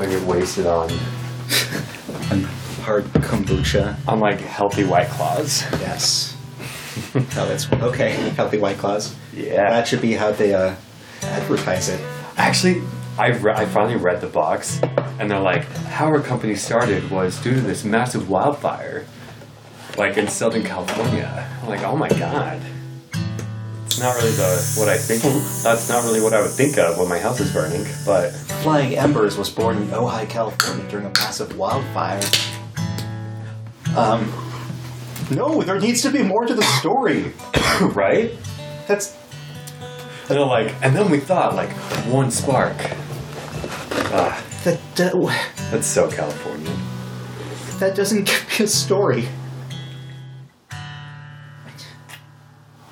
when you're wasted on And hard kombucha. on like healthy white claws. Yes. oh, that's okay. Healthy White Claws. Yeah. That should be how they uh, advertise it. Actually, I, re- I finally read the box, and they're like, how our company started was due to this massive wildfire, like in Southern California. I'm like, oh my god. It's not really the what I think. That's not really what I would think of when my house is burning. But Flying Embers was born in Ojai, California during a massive wildfire. Um, no, there needs to be more to the story. right? That's And they're like, and then we thought like one spark. Ah, that. that that's so Californian. that doesn't give me a story.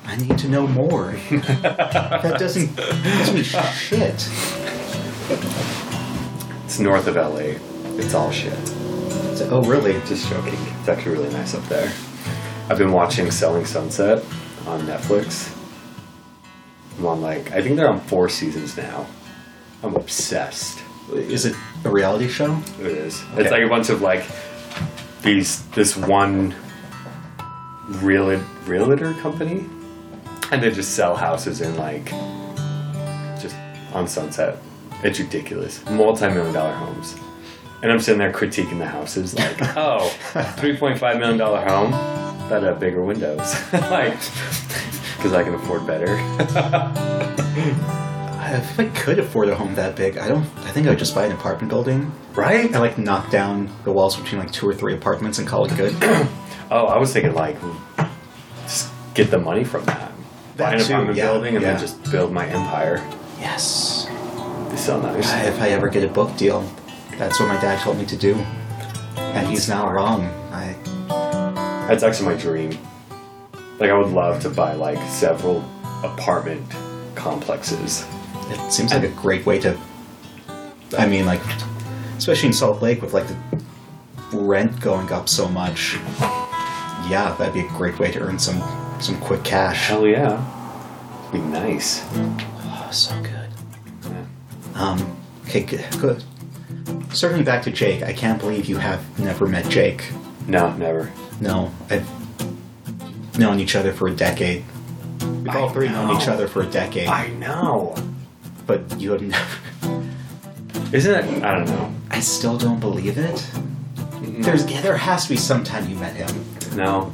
I need to know more. that doesn't give me shit. It's north of LA. It's all shit. Oh, really? Just joking. It's actually really nice up there. I've been watching Selling Sunset on Netflix. I'm on like I think they're on four seasons now. I'm obsessed. Is it a reality show? It is. Okay. It's like a bunch of like these this one real realtor company, and they just sell houses in like just on Sunset. It's ridiculous, multi-million dollar homes. And I'm sitting there critiquing the houses, like, oh, $3.5 million home that have uh, bigger windows, like, because I can afford better. If I could afford a home that big, I don't. I think I would just buy an apartment building right? and like knock down the walls between like two or three apartments and call it good. Oh, I was thinking like just get the money from that. Buy an too, apartment yeah, building and yeah. then just build my empire. yes. Be so nice. If I ever get a book deal, that's what my dad told me to do, and he's now wrong. I That's actually my dream. Like I would love to buy like several apartment complexes. It seems like a great way to. I mean, like, especially in Salt Lake with like the rent going up so much. Yeah, that'd be a great way to earn some some quick cash. Hell yeah. Be nice. Oh, so good. Um, okay, good. good. Circling back to Jake, I can't believe you have never met Jake. No, never. No, I've known each other for a decade. We've all I three known each other for a decade, I know. but you have never. Isn't it? I don't know. I still don't believe it. There's there has to be some time you met him. No.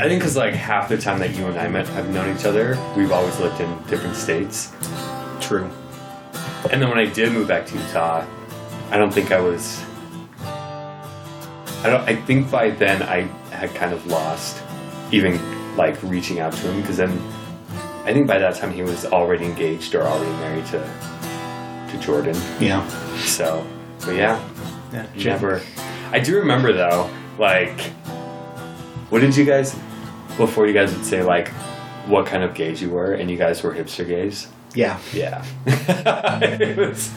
I think because like half the time that you and I met have known each other, we've always lived in different states. True. And then when I did move back to Utah, I don't think I was. I don't. I think by then I had kind of lost even like reaching out to him because then I think by that time he was already engaged or already married to to Jordan. Yeah. So, but yeah, Yeah. never. I do remember though, like, what did you guys before you guys would say like what kind of gays you were, and you guys were hipster gays? Yeah. Yeah. Was-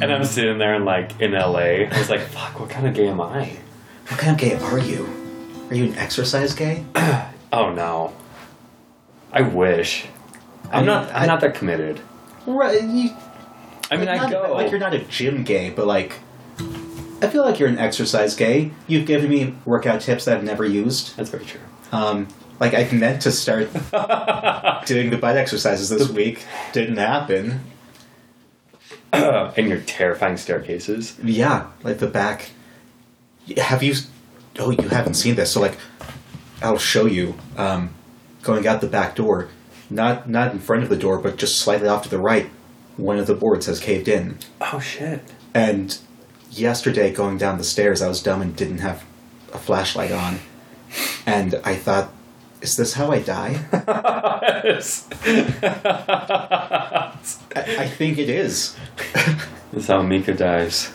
and I'm sitting there and like in LA. I was like, fuck, what kind of gay am I? What kind of gay are you? Are you an exercise gay? Oh no. I wish. I'm I mean, not I'm I- not that committed. Right. You, I mean I not- go like you're not a gym gay, but like I feel like you're an exercise gay. You've given me workout tips that I've never used. That's very true. Um, like I meant to start doing the butt exercises this week. Didn't happen. and your terrifying staircases. Yeah, like the back. Have you? Oh, you haven't seen this. So like, I'll show you. Um, going out the back door, not not in front of the door, but just slightly off to the right. One of the boards has caved in, Oh shit. and yesterday going down the stairs, I was dumb and didn't have a flashlight on, and I thought, "Is this how I die?" I, I think it is. That's how Mika dies.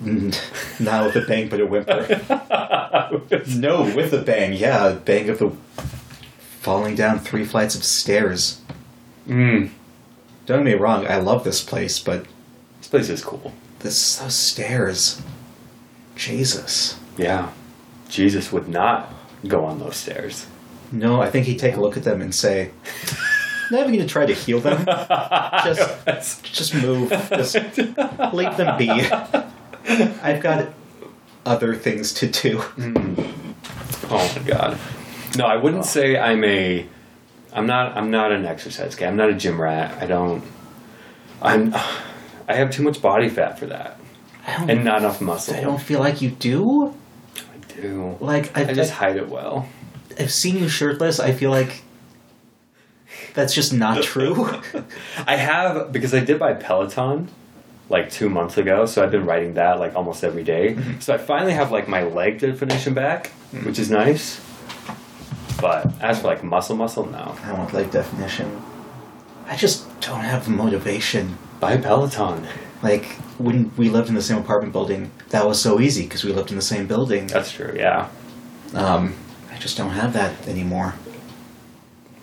Not with a bang, but a whimper. no, with a bang. Yeah, a bang of the falling down three flights of stairs. Mm. Don't get me wrong, I love this place, but This place is cool. this those stairs. Jesus. Yeah. Jesus would not go on those stairs. No, I think he'd take a look at them and say, not even going to try to heal them. Just, just move. Just leave them be. I've got other things to do. Hmm. Oh my god. No, I wouldn't say I'm a. I'm not. I'm not an exercise guy. I'm not a gym rat. I don't. I'm. I have too much body fat for that, I don't, and not enough muscle. I don't feel like you do. I do. Like I've, I just hide it well. I've seen you shirtless. I feel like that's just not true. I have because I did buy Peloton like two months ago, so I've been riding that like almost every day. Mm-hmm. So I finally have like my leg definition back, mm-hmm. which is nice. But as for like muscle, muscle, no. I want leg definition. I just don't have the motivation. Buy Peloton. Like when we lived in the same apartment building, that was so easy because we lived in the same building. That's true. Yeah. Um, I just don't have that anymore.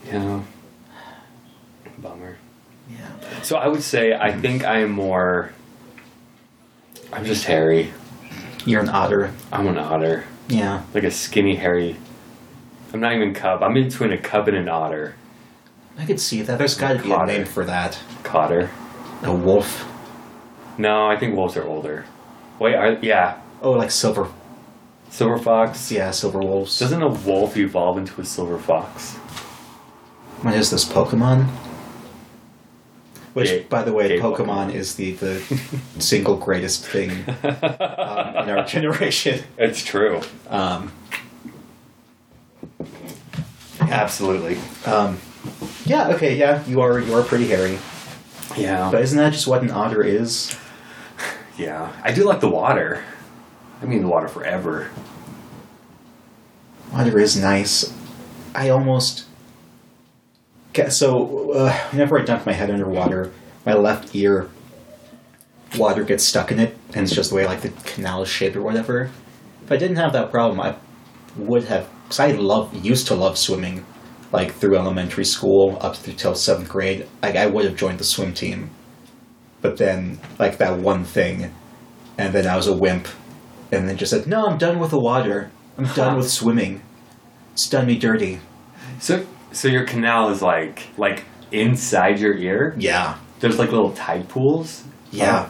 Yeah. Bummer. Yeah. So I would say I think I am more. I'm just hairy. You're an otter. I'm an otter, Yeah. like a skinny hairy. I'm not even cub. I'm in between a cub and an otter. I could see that. There's got to be a name for that. Cotter. A wolf. No, I think wolves are older. Wait, are yeah, Oh, like silver. silver fox. Yeah, silver wolves. Doesn't a wolf evolve into a silver fox? What is this Pokemon? Which, Gay- by the way, gay Pokemon, is the, the single greatest thing um, in our generation. It's true. Um, Absolutely. um, yeah. Okay. Yeah. You are. You are pretty hairy. Yeah. But isn't that just what an otter is? Yeah. I do like the water. I mean the water forever. Water is nice. I almost. So uh, whenever I dunk my head underwater, my left ear water gets stuck in it, and it's just the way like the canal is shaped or whatever. If I didn't have that problem, I would have. Because I love used to love swimming, like through elementary school up through till seventh grade. Like I would have joined the swim team, but then like that one thing, and then I was a wimp, and then just said, "No, I'm done with the water. I'm done with swimming. It's done me dirty." So so your canal is like like inside your ear? Yeah, There's like little tide pools? yeah,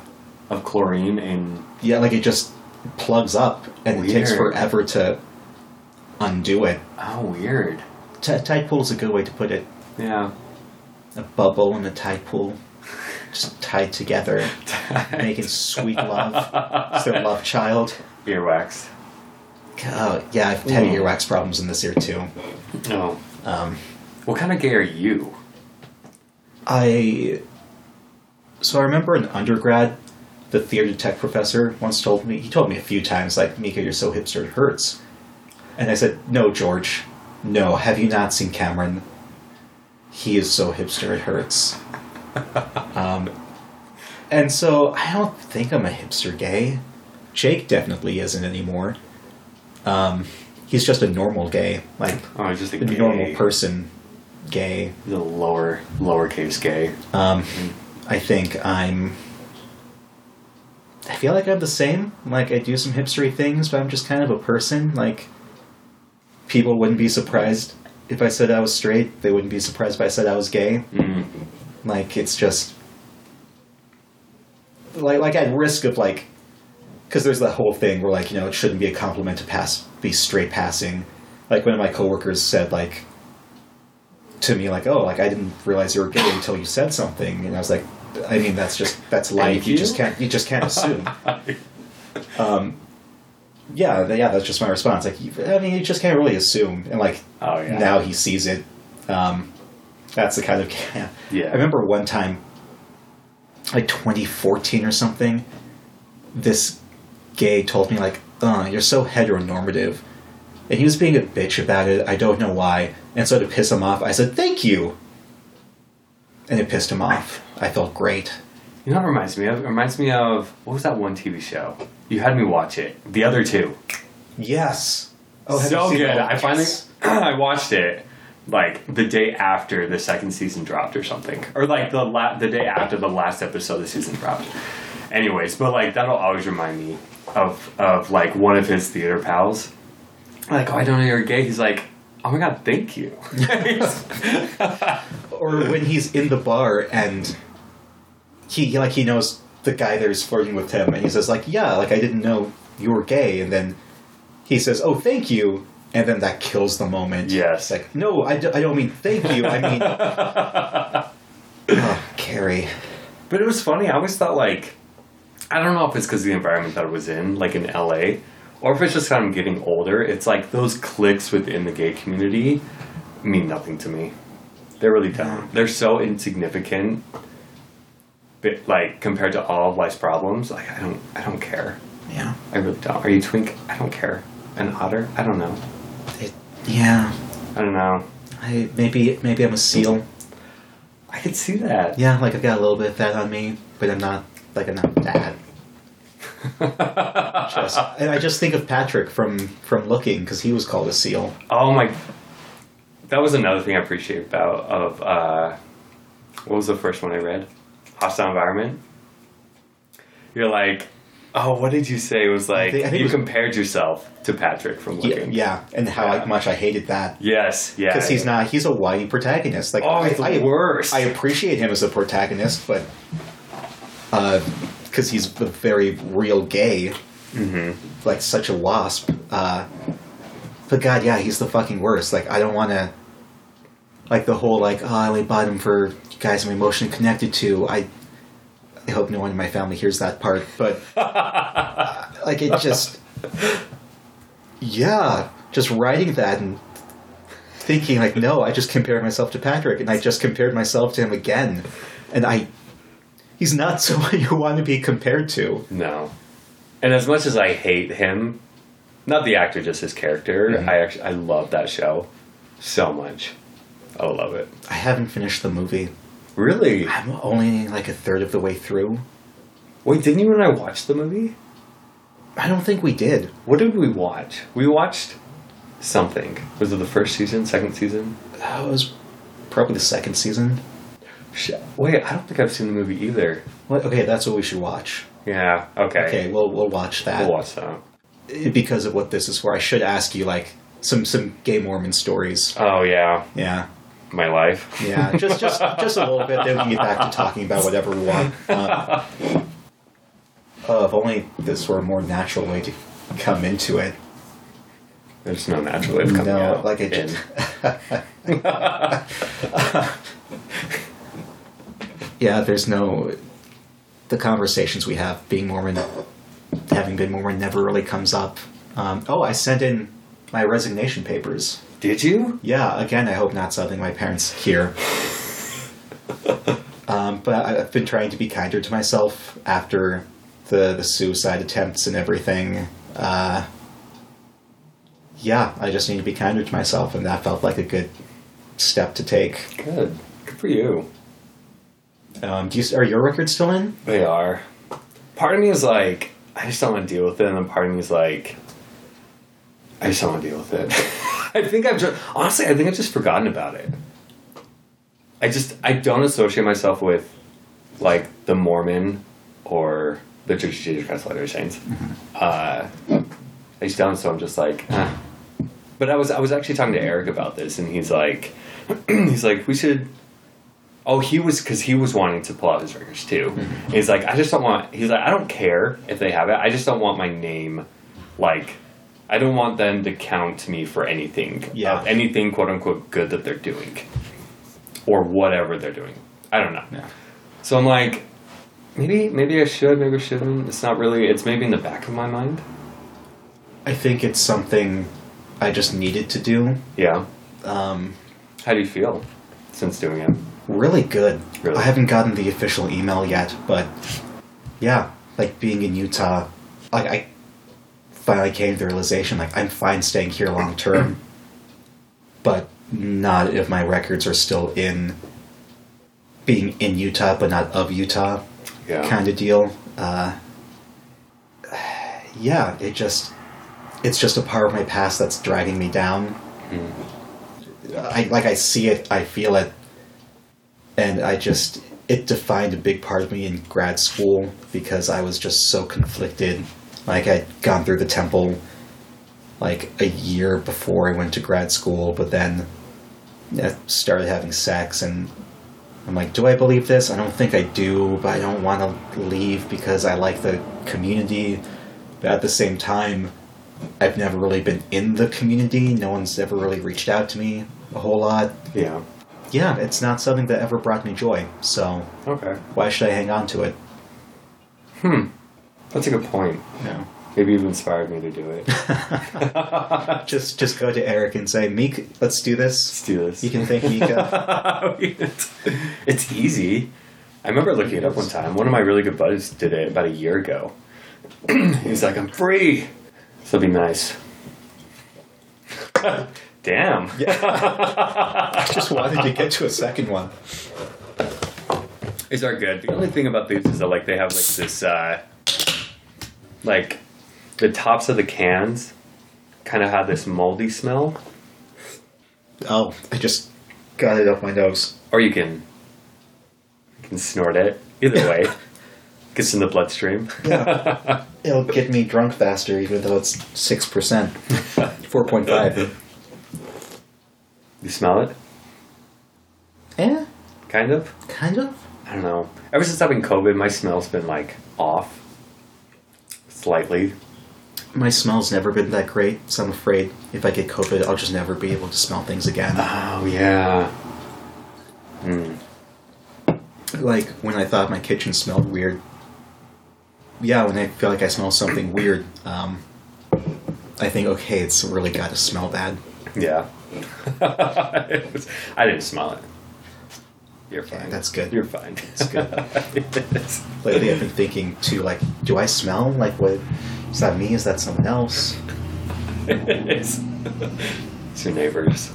Of, of chlorine and yeah. Like it just plugs up, and it takes forever to undo it. oh weird. T- tide pool is a good way to put it. Yeah. A bubble and a tide pool, just tied together, making sweet love. It's their love child. Earwax. Oh, yeah, I've had Ooh. earwax problems in this ear too. Oh. Um, What kind of gay are you? I so I remember in undergrad, the theater tech professor once told me he told me a few times like Mika, you're so hipster it hurts, and I said no, George, no. Have you not seen Cameron? He is so hipster it hurts. Um, and so I don't think I'm a hipster gay. Jake definitely isn't anymore. Um, he's just a normal gay, like Oh, just a a normal person gay. The lower lowercase gay. Um, I think I'm. I feel like I'm the same. Like I do some hipstery things, but I'm just kind of a person. Like people wouldn't be surprised if I said I was straight. They wouldn't be surprised if I said I was gay. Mm. Like it's just like like at risk of like because there's that whole thing where like you know it shouldn't be a compliment to pass be straight passing. Like one of my coworkers said like to me like oh like I didn't realize you were gay until you said something and I was like I mean that's just that's life you you. just can't you just can't assume. um, yeah, yeah, that's just my response. Like, you, I mean, you just can't really assume, and like Oh yeah. now he sees it. Um, that's the kind of yeah. Yeah. I remember one time, like 2014 or something. This gay told me like, "Uh, you're so heteronormative," and he was being a bitch about it. I don't know why, and so to piss him off, I said, "Thank you," and it pissed him off. I felt great. You know what reminds me of? It reminds me of what was that one TV show? You had me watch it. The other two. Yes. Oh, so good. I finally I watched it like the day after the second season dropped or something, or like the la- the day after the last episode of the season dropped. Anyways, but like that'll always remind me of of like one of his theater pals. Like, oh, I don't know you're gay. He's like, oh my god, thank you. or when he's in the bar and he like he knows the guy there's flirting with him and he says like yeah like i didn't know you were gay and then he says oh thank you and then that kills the moment Yes. It's like no I, do, I don't mean thank you i mean oh, carrie But it was funny. I always thought like, I don't know if it's because of the environment that I was in, like in LA, or if it's just kind of getting older. It's like those cliques within the gay community mean nothing to me. They're really don't. Mm. They're so insignificant. But like compared to all of life's problems, like I don't, I don't care. yeah I really don't. Are you twink? I don't care. An otter? I don't know. It, yeah I don't know. I, maybe maybe i'm a seal I could see that. yeah like i've got a little bit of that on me but i'm not like i'm not that just, and i just think of patrick from from looking because he was called a seal Oh my! That was another thing I appreciate about of uh, what was the first one I read? Hostile Environment. You're like, oh, what did you say? It was like think- I think you was- compared yourself to Patrick from Yeah, looking. yeah, and how Yeah. like, much I hated that Yes. Yeah. because he's not. He's a whitey protagonist. Like, Oh, I, the I, worst. I appreciate him as a protagonist, but because he's a very real gay, Mm-hmm. like such a wasp. Uh, but God, yeah, he's the fucking worst. Like, I don't want to. Like the whole like, oh, I only bought him for guys I'm emotionally connected to. I, I hope no one in my family hears that part, but like it just yeah just writing that and thinking like no i just compared myself to patrick and i just compared myself to him again and i he's not someone you want to be compared to No. And as much as I hate him, not the actor, just his character, Mm-hmm. I actually I love that show so much. I love it. i haven't finished the movie Really? i'm only like a third of the way through Wait, didn't you and I watch the movie? i don't think we did What did we watch? We watched something. Was it the first season, second season? that was probably the second season Wait, I don't think I've seen the movie either. what, okay that's what we should watch Yeah. Okay. okay we'll, we'll watch that We'll watch that. because of what this is for i should ask you like some some gay mormon stories Oh yeah, yeah my life. Yeah, just just just a little bit. Then we can get back to talking about whatever we want. Oh, if only this were a more natural way to come into it. There's no natural way of coming No, out. like it in. just. yeah, there's no. The conversations we have, being Mormon, having been Mormon, never really comes up. Um, oh, I sent in my resignation papers. Did you? Yeah, again, I hope not something my parents hear. um, but I've been trying to be kinder to myself after the, the suicide attempts and everything. Uh, yeah, I just need to be kinder to myself, and that felt like a good step to take. Good. Good for you. Um, do you, are your records still in? They are. Part of me is like, I just don't want to deal with it, and then part of me is like, I just don't want to deal with it. I think I've just honestly, I think I've just forgotten about it. I just I don't associate myself with like the Mormon or the Church of Jesus Christ of Latter-day Saints. Uh, I just don't, so I'm just like. eh. But I was I was actually talking to Eric about this, and he's like, he's like, we should Oh, he was because he was wanting to pull out his records too. Mm-hmm. He's like, I just don't want. He's like, I don't care if they have it. I just don't want my name, like, I don't want them to count me for anything. Yeah. anything quote unquote good that they're doing, or whatever they're doing. I don't know. No. So I'm like, maybe maybe I should, maybe I shouldn't. It's not really. It's maybe in the back of my mind. I think it's something I just needed to do. Yeah. Um, How do you feel since doing it? really good. Really? I haven't gotten the official email yet, but yeah, like being in Utah, like I finally came to the realization like I'm fine staying here long term, but not if my records are still in being in Utah but not of Utah Yeah. kind of deal. Uh, yeah, it just it's just a part of my past that's dragging me down. I like I see it, I feel it, and I just it defined a big part of me in grad school because I was just so conflicted. Like I'd gone through the temple like a year before I went to grad school, but then I started having sex and I'm like, do I believe this? I don't think I do, but I don't want to leave because I like the community. But at the same time, I've never really been in the community. No one's ever really reached out to me a whole lot. Yeah. Yeah, it's not something that ever brought me joy. So Okay. why should I hang on to it? Hmm. That's a good point. No. Maybe you've inspired me to do it. Just just go to Eric and say, Meek, let's do this. Let's do this. You can thank Mika. it's, it's easy. I remember looking it up one time. One of my really good buddies did it about a year ago. He's like, I'm free. So be nice. Damn. I just wanted to get to a second one. These are good. The only thing about these is that like they have like this uh like the tops of the cans kind of have this moldy smell. Oh, I just got it up my nose. Or you can you can snort it. Either way. Gets in the bloodstream. Yeah. It'll get me drunk faster, even though it's 6%. 4.5. You smell it? Yeah. Kind of? kind of. I don't know. Ever since I've been COVID, my smell's been like off. Slightly. My smell's never been that great, so I'm afraid if I get COVID, I'll just never be able to smell things again. Oh yeah. Hmm. Like when I thought my kitchen smelled weird. Yeah, when I feel like I smell something weird, um, I think, okay, it's really got to smell bad. Yeah. Was- I didn't smell it. You're fine. that's good. You're fine. That's good. Lately, I've been thinking too, like, do I smell? Like, what? Is that me? Is that someone else? it's, it's your neighbors.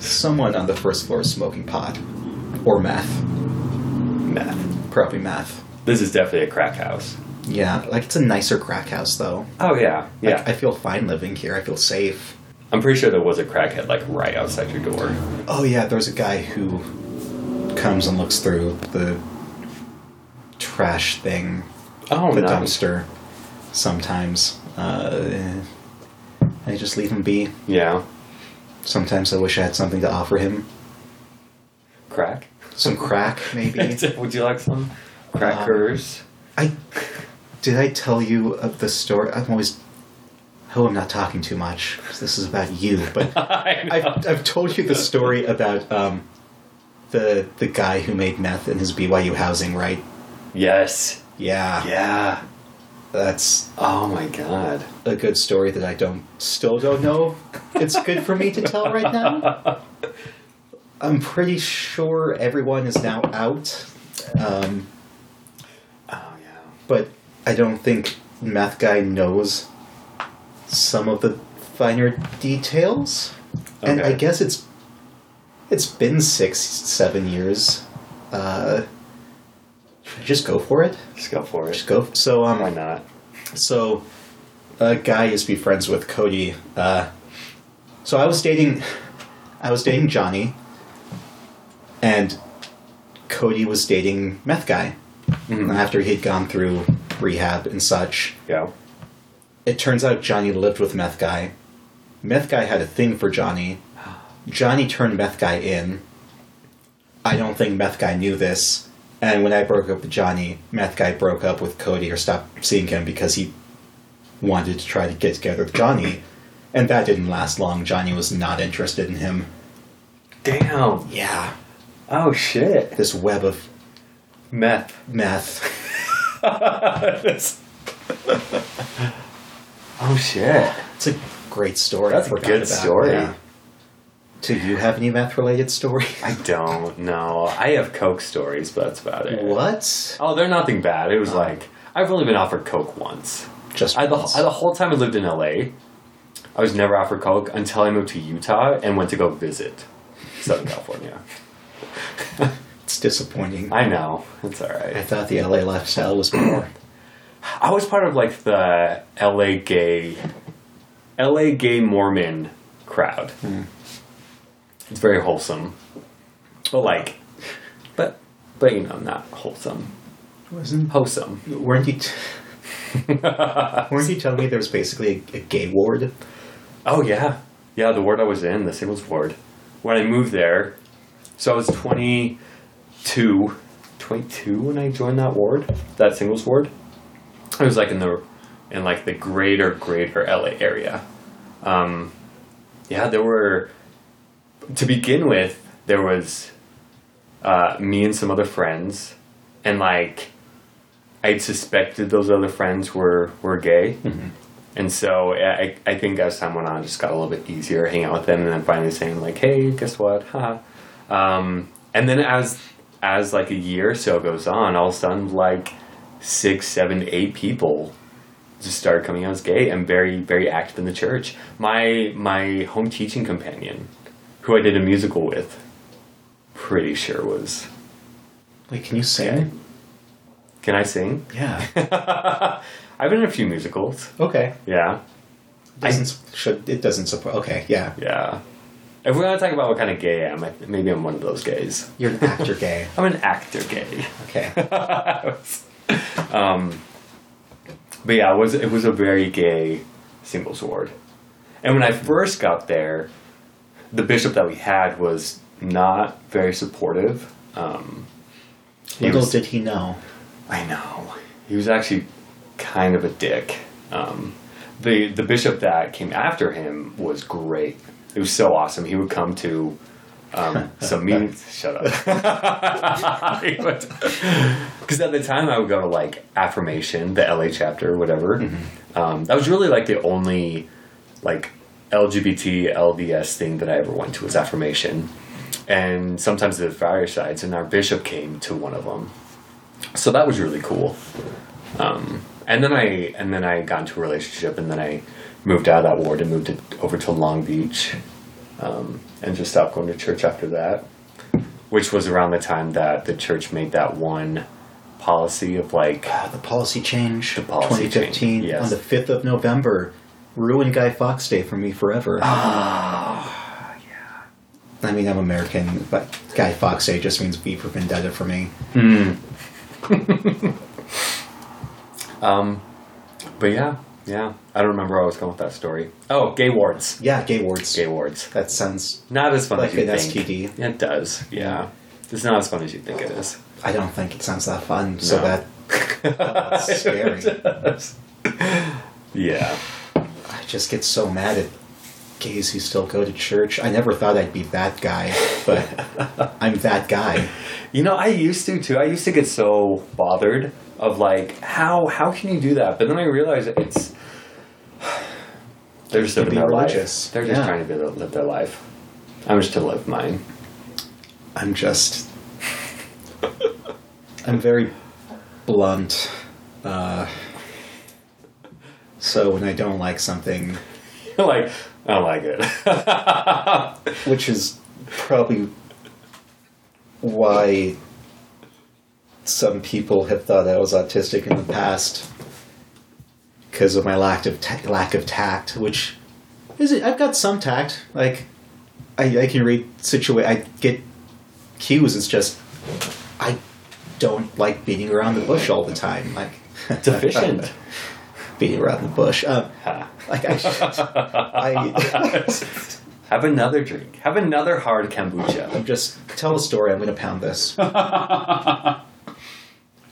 Someone on the first floor is smoking pot. Or meth. Meth. Probably meth. This is definitely a crack house. Yeah, like, it's a nicer crack house, though. Oh yeah, yeah. Like, I feel fine living here. I feel safe. I'm pretty sure there was a crackhead like right outside your door. Oh, yeah, there's a guy who comes and looks through the trash thing, Oh, the nice. dumpster, sometimes. Uh, I just leave him be. Yeah. Sometimes I wish I had something to offer him. Crack. Some crack, maybe. Would you like some crackers? I did I tell you of the story? I'm always. I hope I'm not talking too much. this is about you, but I I've, I've told you the story about um, the the guy who made meth in his BYU housing, right? yes. Yeah, Yeah. that's Oh my god. a good story that I don't still don't know. It's good for me to tell right now. I'm pretty sure everyone is now out, um, Oh yeah. but I don't think math guy knows some of the finer details. Okay. And I guess it's it's been six, seven years. Uh, just go for it? Just go for it. Just go. So um, Why not? So, a guy used to be friends with Cody. Uh, so I was dating, I was dating Johnny, and Cody was dating Meth Guy. Mhm. After he'd gone through rehab and such, Yeah. it turns out Johnny lived with Meth Guy. Meth Guy had a thing for Johnny. Johnny turned Meth Guy in. I don't think Meth Guy knew this. And when I broke up with Johnny, Meth Guy broke up with Cody or stopped seeing him because he wanted to try to get together with Johnny. And that didn't last long. Johnny was not interested in him. Damn. Yeah. Oh shit. This web of Meth. meth. oh shit. It's a great story. That's a good story. Yeah. Do you have any meth related stories? I don't know. I have Coke stories, but that's about it. What? Oh, they're nothing bad. It was like I've only been offered Coke once. Just I the, once. I, the whole time I lived in LA, I was never offered Coke until I moved to Utah and went to go visit Southern California. It's disappointing. I know. It's all right. I thought the LA lifestyle was more. I was part of like the LA gay, LA gay Mormon crowd. Hmm. It's very wholesome, but like, but but you know, not wholesome, Wasn't wholesome. weren't you? T- Weren't you telling me there was basically a, a gay ward? Oh yeah, yeah. The ward I was in, the singles ward, when I moved there. So I was 22, 22 when I joined that ward, that singles ward. I was like in the, in like the greater greater LA area. Um, yeah, there were. To begin with, there was uh, me and some other friends, and like I suspected those other friends were were gay. And so I, I think as time went on, it just got a little bit easier hanging out with them, and then finally saying like, "Hey, guess what?" Haha. Um, and then as as like a year or so goes on, all of a sudden like six, seven, eight people just started coming out as gay and very very active in the church. My my home teaching companion, who I did a musical with, pretty sure was. Wait, can you sing? Can I sing? Yeah. I've been in a few musicals. Okay. Yeah, Doesn't should it doesn't support? Okay. Yeah. yeah. If we're gonna talk about what kind of gay I am, I- maybe I'm one of those gays. You're an actor gay. I'm an actor gay. Okay. um, but yeah, it was it was a very gay singles ward, and when I first got there, the bishop that we had was not very supportive. Um, Little was- did he know. I know. He was actually kind of a dick. Um, the the bishop that came after him was great. It was so awesome. He would come to um, some meetings. Shut up. Because at the time I would go to like Affirmation, the LA chapter, whatever. Um, that was really like the only like LGBT LDS thing that I ever went to was Affirmation, and sometimes the firesides. And our bishop came to one of them so that was really cool. Um, and then I and then I got into a relationship, and then I moved out of that ward and moved it over to Long Beach, um, and just stopped going to church after that. Which was around the time that the church made that one policy of like, the policy change. The policy 2015 change, yes. on the 5th of November. Ruined Guy Fawkes Day for me forever. Ah, I mean, I'm American, but Guy Fawkes Day just means V for Vendetta for me. um, but yeah, yeah, I don't remember where I was going with that story. Oh, gay wards, Yeah, gay wards. gay wards. That sounds. Not as fun Like as you an think. STD. It does, yeah. It's not as fun as you think it is. I don't think it sounds that fun. So No. that. that's scary. Yeah. I just get so mad at gays who still go to church. I never thought I'd be that guy, but I'm that guy. You know, I used to too. I used to get so bothered of like, how how can you do that? But then I realized it's they're just living their religious. life. They're just Yeah. trying to be, live their life. I'm just to live mine. I'm just. I'm very blunt. Uh, so when I don't like something, like I don't like it. which is probably why some people have thought I was autistic in the past because of my lack of ta- lack of tact. Which is it? I've got some tact. Like I, I can read situa I get cues. It's just I don't like beating around the bush all the time. Like Deficient. beating around the bush. Ha. like I, I Have another drink. Have another hard kombucha. I'm just tell a story. I'm going to pound this.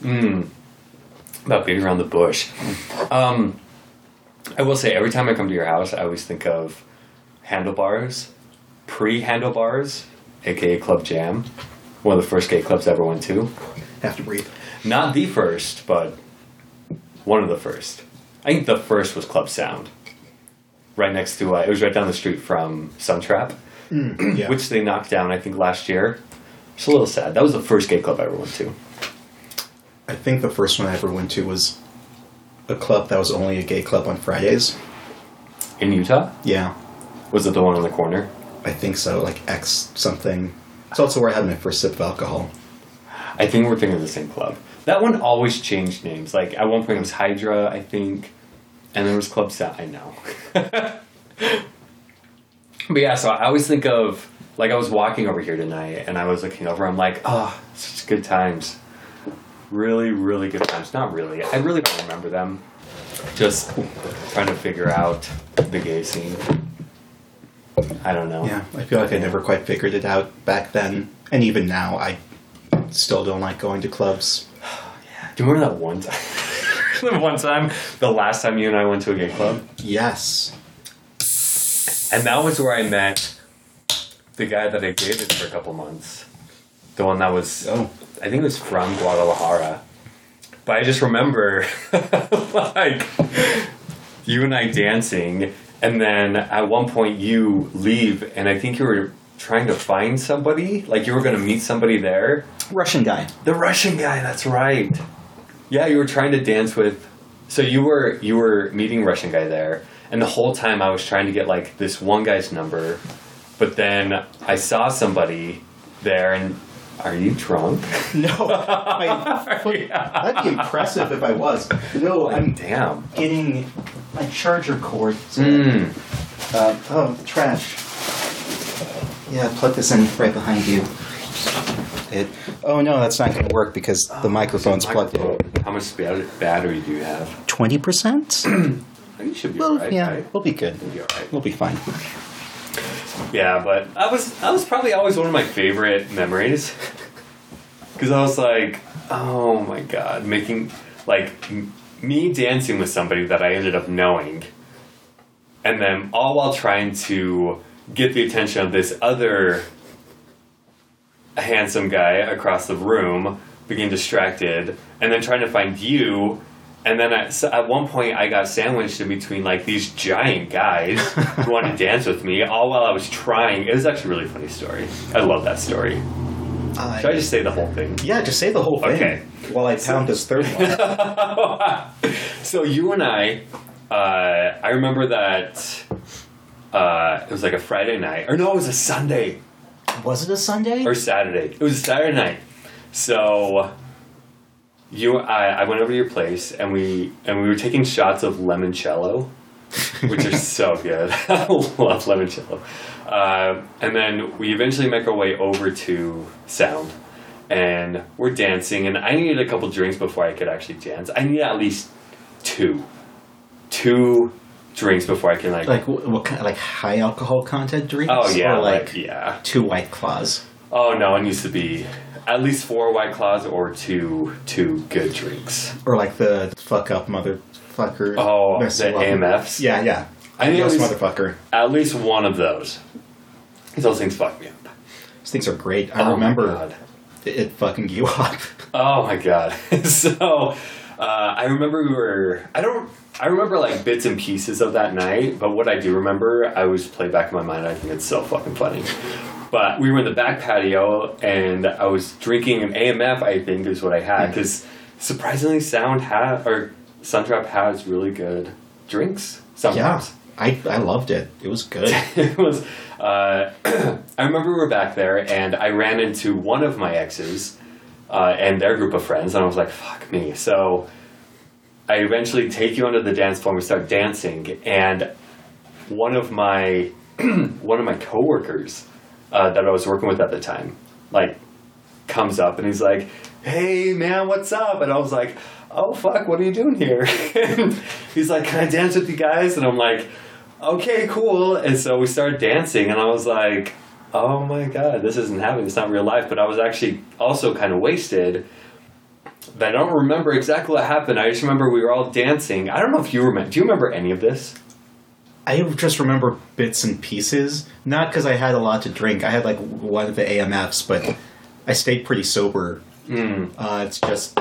Mm. About beating around the bush. Um, I will say, every time I come to your house, I always think of handlebars, pre handlebars, aka Club Jam, one of the first gay clubs I ever went to. Have to breathe. Not the first, but one of the first. I think the first was Club Sound. Right next to, uh, it was right down the street from Sun Trapp, Yeah. which they knocked down, I think, last year. It's a little sad. That was the first gay club I ever went to. I think the first one I ever went to was a club that was only a gay club on Fridays. In Utah? Yeah, Was it the one on the corner? I think so. Like X something. It's also where I had my first sip of alcohol. I think we're thinking of the same club. That one always changed names. Like at one point it was Hydra, I think, and there was Club Sound. I know. but yeah, so I always think of like I was walking over here tonight, and I was looking over. I'm like, oh, such good times. Really, really good times. Not really. I really don't remember them. just trying to figure out the gay scene. I don't know. Yeah, I feel like I never quite figured it out back then, and even now, I still don't like going to clubs. Do you remember that one time? the one time, the last time you and I went to a gay club, Yes. and that was where I met the guy that I dated for a couple months. The one that was, Oh. I think it was from Guadalajara. But I just remember, like, you and I dancing, and then at one point you leave, and I think you were trying to find somebody, like you were going to meet somebody there. Russian guy. The Russian guy, that's right. Yeah, you were trying to dance with. So you were you were meeting Russian guy there, and the whole time I was trying to get like this one guy's number, but then I saw somebody there, and are you drunk? No, I, that'd be impressive if I was. No, I'm Damn. getting my charger cord. Mm. Uh, oh, trash. Yeah, plug this in right behind you. It. Oh no, that's not going to work because the ah, microphone's plugged in. How much ba- battery do you have? Twenty percent. You should be Well, alright, yeah, right? we'll be good. You'll be alright. We'll be fine. Yeah, but I was that was probably always one of my favorite memories because I was like, oh my god, making like m- me dancing with somebody that I ended up knowing, and then all while trying to get the attention of this other handsome guy across the room, being distracted, and then trying to find you. And then at, so at one point, I got sandwiched in between like these giant guys who wanted to dance with me, all while I was trying. It was actually a really funny story. I love that story. Should I just say the whole thing? yeah, just say the whole thing. Okay. While I pound this third one. so you and I, uh, I remember that uh, it was like a Friday night, or no, it was a Sunday Was it a Sunday? or Saturday. It was a Saturday night. So you, I, I went over to your place, and we and we were taking shots of limoncello, which are so good. I love limoncello. Uh, and then we eventually make our way over to Sound, and we're dancing. And I needed a couple drinks before I could actually dance. I need at least two, two drinks before I can like. like what, what kind? Like high alcohol content drinks? oh yeah, Or like, like yeah. two white claws. Oh no, it needs to be at least four white claws or two two good drinks. Or like the fuck up motherfucker. Oh, the. AMFs. Yeah, yeah. I need at least, motherfucker. at least one of those. Those things fuck me up. These things are great. I Oh remember it, it fucking you up. Oh my god. so uh, I remember we were I don't I remember like bits and pieces of that night, but what I do remember, I always play back in my mind. I think it's so fucking funny. But we were in the back patio, and I was drinking an AMF. I think is what I had because surprisingly, Sound had or Sun Trapp has really good drinks sometimes. I, I loved it. It was good. it was. Uh, I remember we were back there, and I ran into one of my exes uh, and their group of friends, and I was like, "Fuck me!" So I eventually take you onto the dance floor. and We start dancing, and one of my one of my coworkers uh, that I was working with at the time, like, comes up and he's like, "Hey, man, what's up?" And I was like, "Oh fuck, what are you doing here?" he's like, "Can I dance with you guys?" And I'm like, "Okay, cool." And so we started dancing, and I was like, "Oh my god, this isn't happening. It's not real life." But I was actually also kind of wasted. But I don't remember exactly what happened. I just remember we were all dancing. I don't know if you remember. Do you remember any of this? I just remember bits and pieces. Not because I had a lot to drink. I had like one of the AMFs, but I stayed pretty sober. Mm. Uh, it's just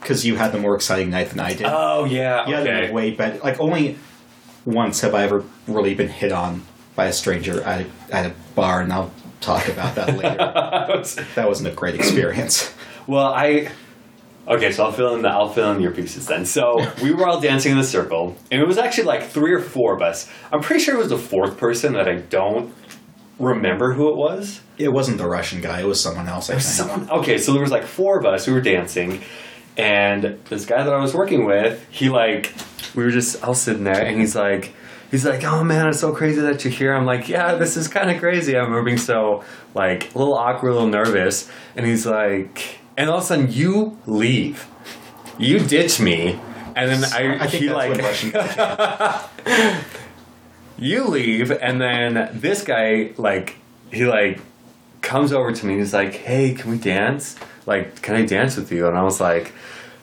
because you had the more exciting night than I did. Oh yeah. you had okay. it way better. Like only once have I ever really been hit on by a stranger at a, at a bar, and I'll talk about that later. that wasn't a great experience. Well, I okay, so I'll fill in the I'll fill in your pieces then. So we were all dancing in the circle, and it was actually like three or four of us. I'm pretty sure it was the fourth person that I don't remember who it was. It wasn't the Russian guy. It was someone else. I think. Someone okay, so there was like four of us who were dancing, and this guy that I was working with, he like we were just all sitting there, and he's like. He's like, oh man, it's so crazy that you're here. I'm like, yeah, this is kind of crazy. I remember being so like a little awkward, a little nervous. And he's like, and all of a sudden you leave, you ditch me, and then I, I think he like when Russian guy came. you leave and then this guy like he like comes over to me. And he's like hey can we dance? Like can i dance with you? And i was like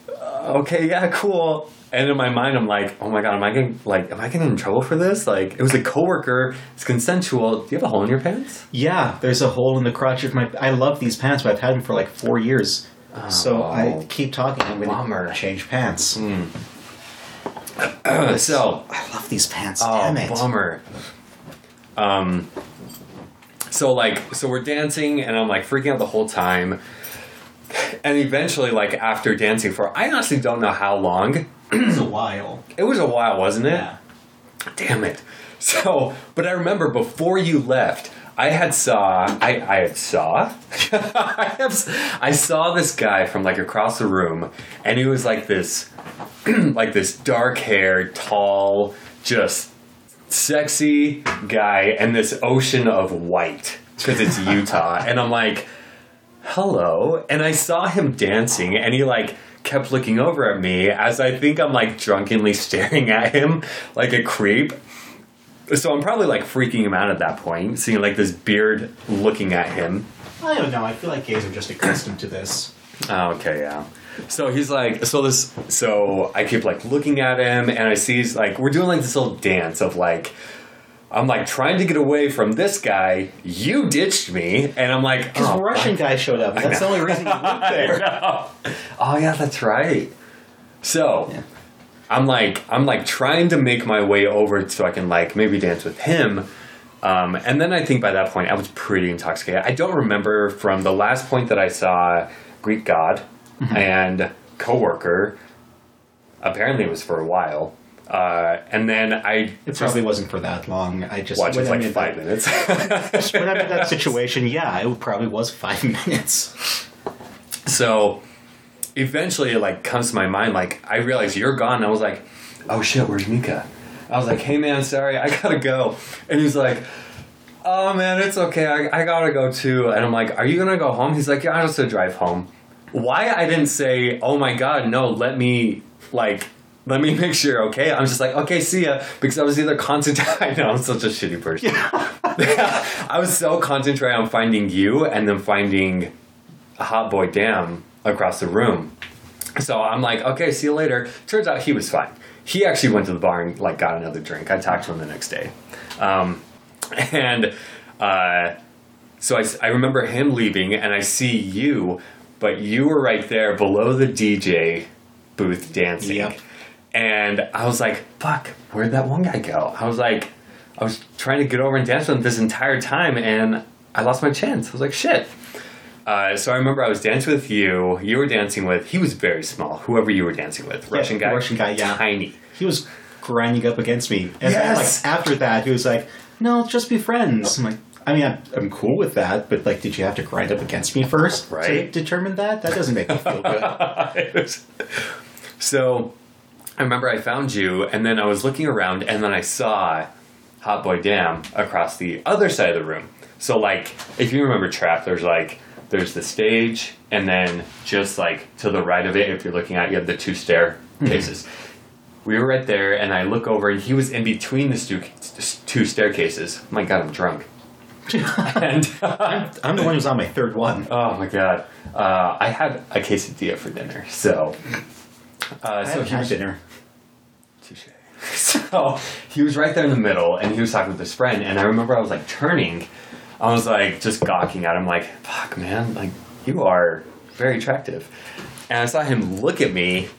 "Uh, okay yeah cool and in my mind i'm like oh my god am i getting like am i getting in trouble for this like it was a coworker it's consensual do you have a hole in your pants Yeah, there's a hole in the crotch of my. I love these pants, but I've had them for like four years. So I keep talking. I'm Oh. To change pants. so I love these pants. Oh, Damn it. bummer. Um, so like, so we're dancing, and I'm like freaking out the whole time. And eventually, like after dancing for, I honestly don't know how long. It was a while. It was a while, wasn't it? Yeah. Damn it. So, but I remember before you left, I had saw I I had saw I have I saw this guy from like across the room, and he was like this like this dark haired, tall, just sexy guy, and this ocean of white because it's Utah, and I'm like, hello, and I saw him dancing, and he like kept looking over at me as I think I'm like drunkenly staring at him like a creep. So I'm probably like freaking him out at that point, seeing like this beard looking at him. I don't know. I feel like gays are just accustomed to this. Oh, okay, yeah. So he's like, so this, so I keep like looking at him, and I see he's like, we're doing like this little dance of like, I'm like trying to get away from this guy. You ditched me, and I'm like, Because oh, Russian guy showed up. That's the only reason you went there. Oh yeah, that's right. So Yeah. I'm like I'm like trying to make my way over so I can like maybe dance with him. Um, and then I think by that point I was pretty intoxicated. I don't remember from the last point that I saw Greek God and coworker. Apparently it was for a while. Uh, and then I It probably wasn't for that long. I just watched it like five that- minutes. when I'm in that situation, yeah, it probably was five minutes. So eventually it like comes to my mind, like I realize you're gone. And I was like, oh shit, where's Mika? I was like, hey man, sorry, I gotta go. And he's like, oh man, it's okay, I, I gotta go too. And I'm like, are you gonna go home? He's like, yeah, I'll just drive home. Why I didn't say, oh my god, no, let me like let me make sure, okay? I'm just like, okay, see ya. Because I was either concentrating I know I'm such a shitty person. Yeah. I was so concentrated on finding you and then finding a Hot Boy Damn across the room. So I'm like, okay, see you later. Turns out he was fine. He actually went to the bar and like got another drink. I talked to him the next day, um, and uh, so I, I remember him leaving, and I see you, but you were right there below the DJ booth dancing. Yep. And I was like, fuck, where'd that one guy go? I was like, I was trying to get over and dance with him this entire time, and I lost my chance. I was like, shit. Uh, so I remember I was dancing with you. You were dancing with. He was very small. Whoever you were dancing with, Russian guy. Russian guy, yeah. Tiny. He was grinding up against me, and then, Yes. like after that, he was like, "No, just be friends." I'm like, I mean, I'm, I'm cool with that, but like, did you have to grind up against me first Right. to determine that? That doesn't make me feel good. So I remember I found you, and then I was looking around, and then I saw Hot Boy Damn across the other side of the room. So, like, if you remember Trapp, there's like there's the stage, and then just like to the right of it, if you're looking at, it, you have the two staircases. We were right there, and I look over, and he was in between the stu- two staircases. My God, I'm drunk. and I'm the one who's on my third one. Oh my god. Uh, I had a quesadilla for dinner, so. Uh, I so had dinner. Touche. So he was right there in the middle, and he was talking with his friend. And I remember I was like turning, I was like just gawking at him, like, "Fuck, man! Like you are very attractive." And I saw him look at me,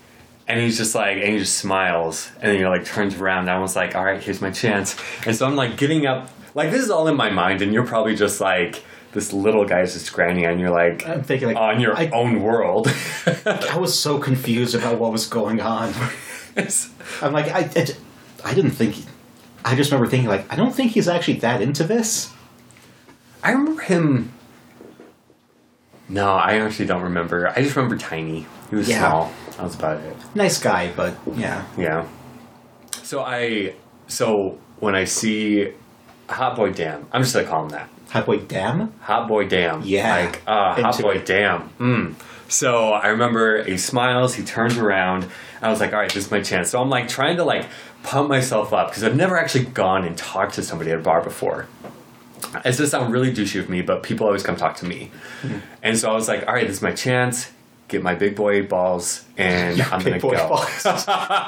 and he's just like, and he just smiles, and then he like turns around. And I was like, "All right, here's my chance." And so I'm like getting up, like this is all in my mind, and you're probably just like. This little guy's just grinding, and you're like I'm thinking like on your I, own world. I was so confused about what was going on. I'm like, I, I, I didn't think. I just remember thinking like, I don't think he's actually that into this. I remember him. No, I actually don't remember. I just remember Tiny. He was Yeah. small. That was about it. Nice guy, but yeah. Yeah. So I. So when I see Hot Boy Damn, I'm just gonna call him that. Hot boy, damn. Hot Boy Damn. Yeah. Like, uh, Hot Boy it. Dam. Mm. So I remember he smiles, he turns around. I was like, all right, this is my chance. So I'm like trying to like pump myself up because I've never actually gone and talked to somebody at a bar before. It's just sound really douchey of me, but people always come talk to me. And so I was like, all right, this is my chance. Get my big boy balls, and I'm gonna go.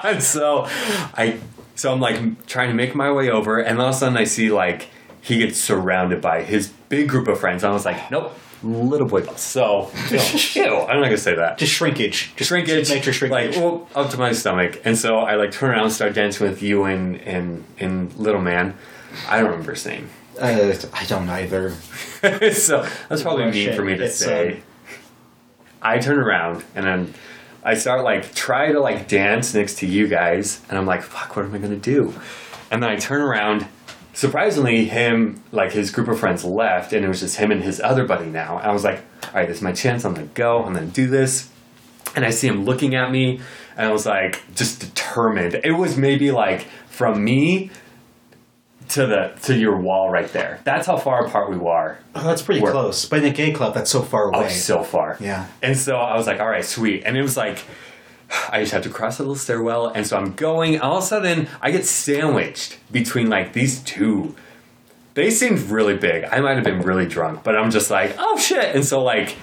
and so I, so I'm like trying to make my way over, and all of a sudden I see like he gets surrounded by his big group of friends. I was like, nope, little boy. So ew, ew, I'm not gonna say that Just shrinkage. Just shrinkage, Nature shrinkage. like well, up to my stomach. And so I like turn around and start dancing with you and and and little man. I don't remember his name. uh, I don't either. so that's probably Oh, mean for me to It's, say. um, I turn around and then I start like try to like dance next to you guys, and I'm like, fuck, what am I gonna do? And then I turn around. Surprisingly, him like his group of friends left, and it was just him and his other buddy now. And I was like, all right, this is my chance. I'm gonna go. I'm gonna do this. And I see him looking at me, and I was like, just determined. It was maybe like from me to the to your wall right there. That's how far apart we were. Oh, that's pretty Where- close. But in a gay club, that's so far oh, away. Oh, so far. Yeah. And so I was like, all right, sweet. And it was like, I just have to cross a little stairwell. And so I'm going. All of a sudden, I get sandwiched between like these two. They seemed really big. I might have been really drunk, but I'm just like, oh shit. And so, like,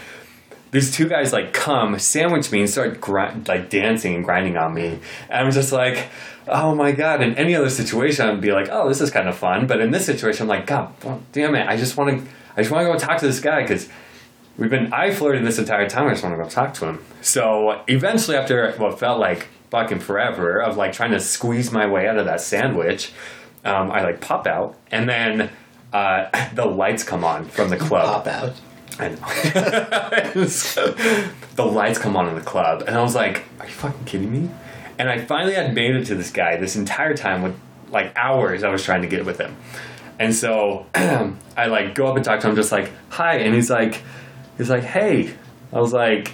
these two guys like come, sandwich me, and start like dancing and grinding on me. And I'm just like, oh my god. In any other situation, I'd be like, oh, this is kind of fun. But in this situation, I'm like, God, damn it! I just want to, I just want to go talk to this guy because we've been I flirted this entire time. I just want to go talk to him. So eventually, after what felt like fucking forever of like trying to squeeze my way out of that sandwich, um, I like pop out, and then uh, the lights come on from the club. Pop out. I know. So, the lights come on in the club, and I was like, "Are you fucking kidding me?" And I finally had made it to this guy this entire time with like hours I was trying to get with him, and so I like go up and talk to him, just like, "Hi," and he's like, he's like, "Hey," I was like,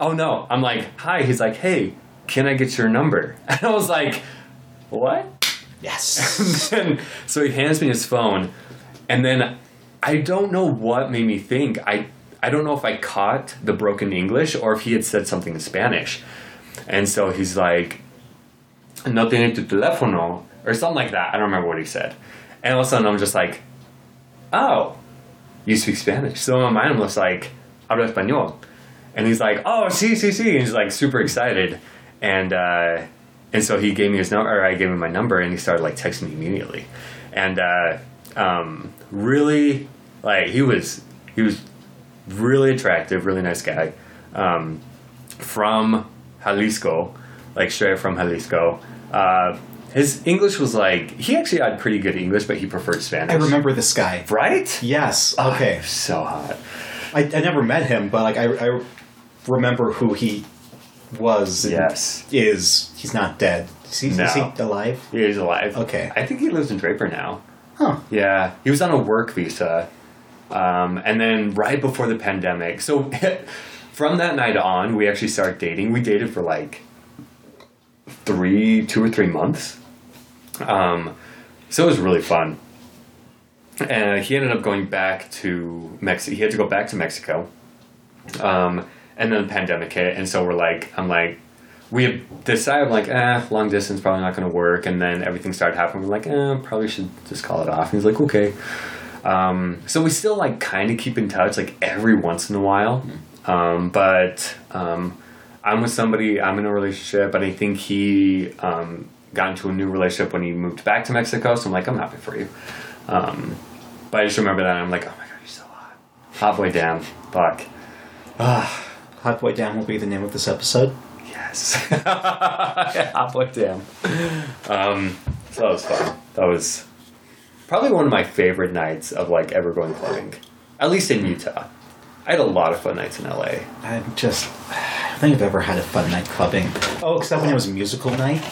"Oh no," I'm like, "Hi," he's like, "Hey, can I get your number?" And I was like, "What?" Yes. and so he hands me his phone, and then I don't know what made me think. I I don't know if I caught the broken English or if he had said something in Spanish, and so he's like, "No tiene tu teléfono" or something like that. I don't remember what he said, and all of a sudden I'm just like, "Oh, you speak Spanish?" So my mind just like, "Hablo español," and he's like, "Oh, sí, sí, sí," and he's like super excited, and. uh and so he gave me his number, or I gave him my number, and he started like texting me immediately, and uh, um, really, like he was he was really attractive, really nice guy, um, from Jalisco, like straight from Jalisco. Uh, his English was like he actually had pretty good English, but he preferred Spanish. I remember this guy. right? Yes. Okay. so hot. I, I never met him, but like I, I remember who he was. and Yes. Is he's not dead? Is he, is he alive? He's alive. Okay. I think he lives in Draper now. Huh. Yeah, he was on a work visa, um, and then right before the pandemic. So from that night on, we actually started dating. We dated for like three, two or three months. Um, so it was really fun. And he ended up going back to Mexico. He had to go back to Mexico. Um, and then the pandemic hit, and so we're like, I'm like, we have decided like, eh, long distance probably not going to work, and then everything started happening. We're like, eh, probably should just call it off. And he's like, okay. Um, so we still like kind of keep in touch like every once in a while, um, but um, I'm with somebody, I'm in a relationship, and I think he um, got into a new relationship when he moved back to Mexico. So I'm like, I'm happy for you. Um, but I just remember that and I'm like, oh my god, you're so hot, hot boy, damn, fuck. Hot Boy Damn will be the name of this episode. Yes. Hot boy damn. Um, so that was fun. That was probably one of my favorite nights of like ever going clubbing. At least in Utah. I had a lot of fun nights in LA. I'm just. I don't think I've ever had a fun night clubbing. Oh, except when it was a musical night,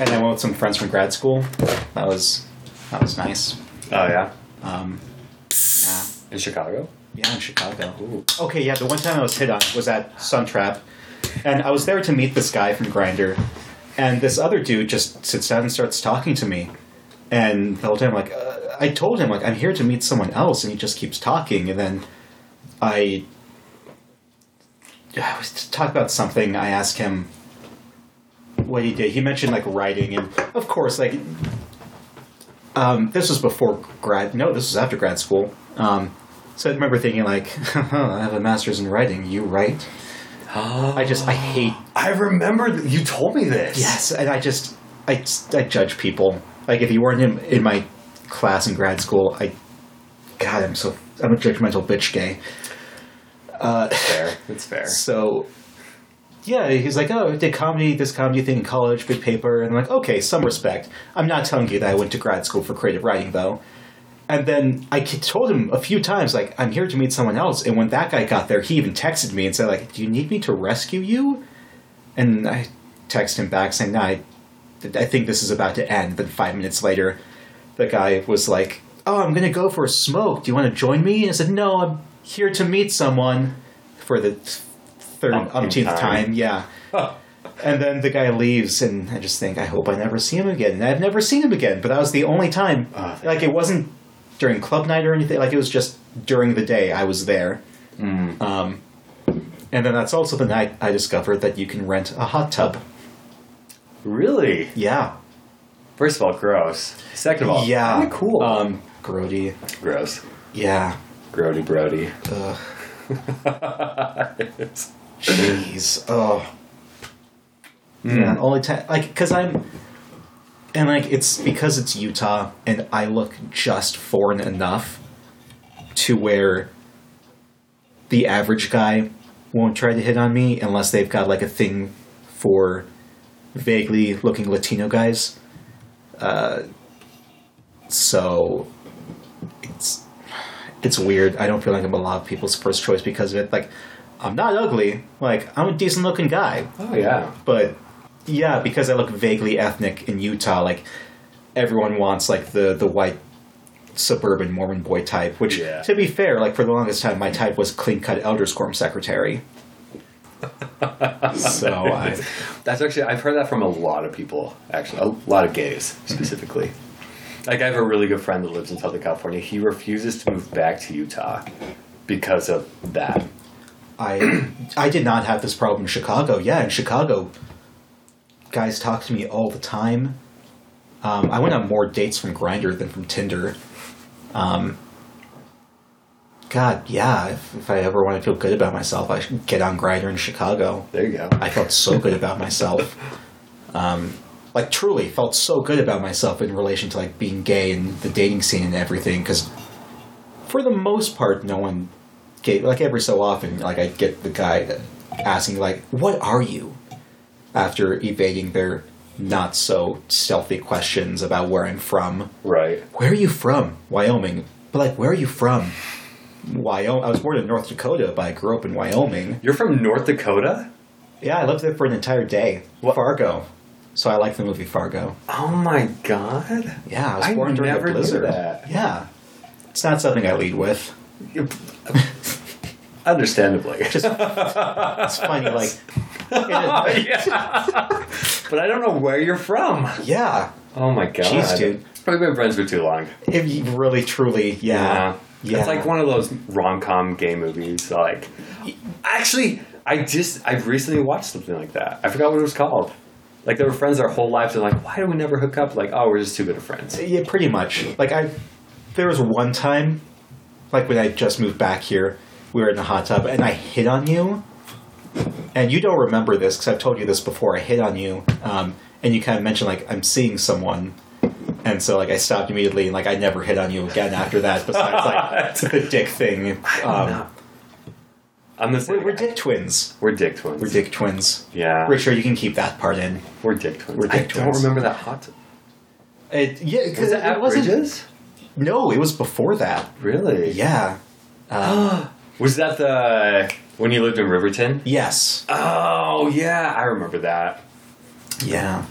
and I went with some friends from grad school. That was that was nice. Oh yeah? Um, yeah, In Chicago? yeah, in Chicago. Okay, yeah. The one time I was hit on was at Sun Trapp, and I was there to meet this guy from Grindr, and this other dude just sits down and starts talking to me, and the whole time like uh, I told him like I'm here to meet someone else, and he just keeps talking, and then I I was to talk about something. I asked him what he did. He mentioned like writing, and of course, like um, this was before grad. No, this was after grad school. Um, so I remember thinking like, I have a master's in writing. You write? I just I hate I remember th- you told me this. yes, and I just I I judge people. Like if you weren't in, in my class in grad school, I God, I'm so I'm a judgmental bitch gay. fair. It's fair. So, yeah, he's like, oh, I did comedy, this comedy thing in college, big paper. And I'm like, okay, some respect. I'm not telling you that I went to grad school for creative writing, though. And then I told him a few times, like, I'm here to meet someone else. And when that guy got there, he even texted me and said, like, do you need me to rescue you? And I texted him back saying, no, I, I think this is about to end. Then five minutes later, the guy was like, oh, I'm going to go for a smoke. Do you want to join me? And I said, no, I'm here to meet someone for the third Umpteenth time. time. Yeah. And then the guy leaves, and I just think, I hope I never see him again. And I've never seen him again, but that was the only time. Oh, like, it wasn't during club night or anything. Like, it was just during the day I was there. Mm. Um, and then that's also the night I discovered that you can rent a hot tub. Really? Yeah. First of all, gross. Second of all, yeah. kinda cool. Um, grody. gross. Yeah. Grody Brody. Ugh. Jeez. Oh. Yeah. Only time, like, because I'm, and like, it's because it's Utah, and I look just foreign enough to where the average guy won't try to hit on me unless they've got like a thing for vaguely looking Latino guys. Uh, so it's it's weird. I don't feel like I'm a lot of people's first choice because of it. Like, I'm not ugly. Like, I'm a decent looking guy. Oh yeah. But yeah, because I look vaguely ethnic in Utah, like everyone wants like the the white suburban Mormon boy type. Which, Yeah. to be fair, like for the longest time, my type was clean cut Elders Quorum secretary. so I, That's actually I've heard that from a lot of people. Actually, a lot of gays specifically. like I have a really good friend that lives in Southern California. He refuses to move back to Utah because of that. I I did not have this problem in Chicago. Yeah, in Chicago, guys talk to me all the time. Um, I went on more dates from Grindr than from Tinder. Um, God, yeah. If, if I ever want to feel good about myself, I should get on Grindr in Chicago. There you go. I felt so good about myself. Um, like truly felt so good about myself in relation to like being gay and the dating scene and everything. Because for the most part, no one gave like every so often, like I get the guy asking like, "What are you?" After evading their not so stealthy questions about where I'm from. right. Where are you from? Wyoming. But like, where are you from? Wyoming. I was born in North Dakota, but I grew up in Wyoming. You're from North Dakota? Yeah, I lived there for an entire day. What? Fargo. So I like the movie Fargo. Oh my god. Yeah, I was I born during never a knew blizzard. that. Yeah. It's not something I lead with. Understandably. Just it's funny, like yeah. but I don't know where you're from. yeah. Oh my god. Jeez, dude. We've been friends for too long. If you really truly yeah. Yeah. It's like one of those rom com gay movies. Like, actually, I just I recently watched something like that. I forgot what it was called. Like they were friends their whole lives. They're like, why do we never hook up? Like, oh, we're just too good of friends. Yeah, pretty much. Like I, there was one time, like when I just moved back here, we were in the hot tub, and I hit on you, and you don't remember this because I've told you this before. I hit on you, um, and you kind of mentioned like I'm seeing someone, and so like I stopped immediately, and like I never hit on you again after that. Besides like the dick thing. Um, I'm the same. we're, we're dick twins. We're dick twins. We're dick twins. Yeah. Richard, you can keep that part in. We're dick twins. We're dick I don't remember that hot. It, yeah, Was because it it wasn't. No, it was before that. Really? Yeah. Uh, Was that the when you lived in Riverton? yes. Oh yeah, I remember that. Yeah.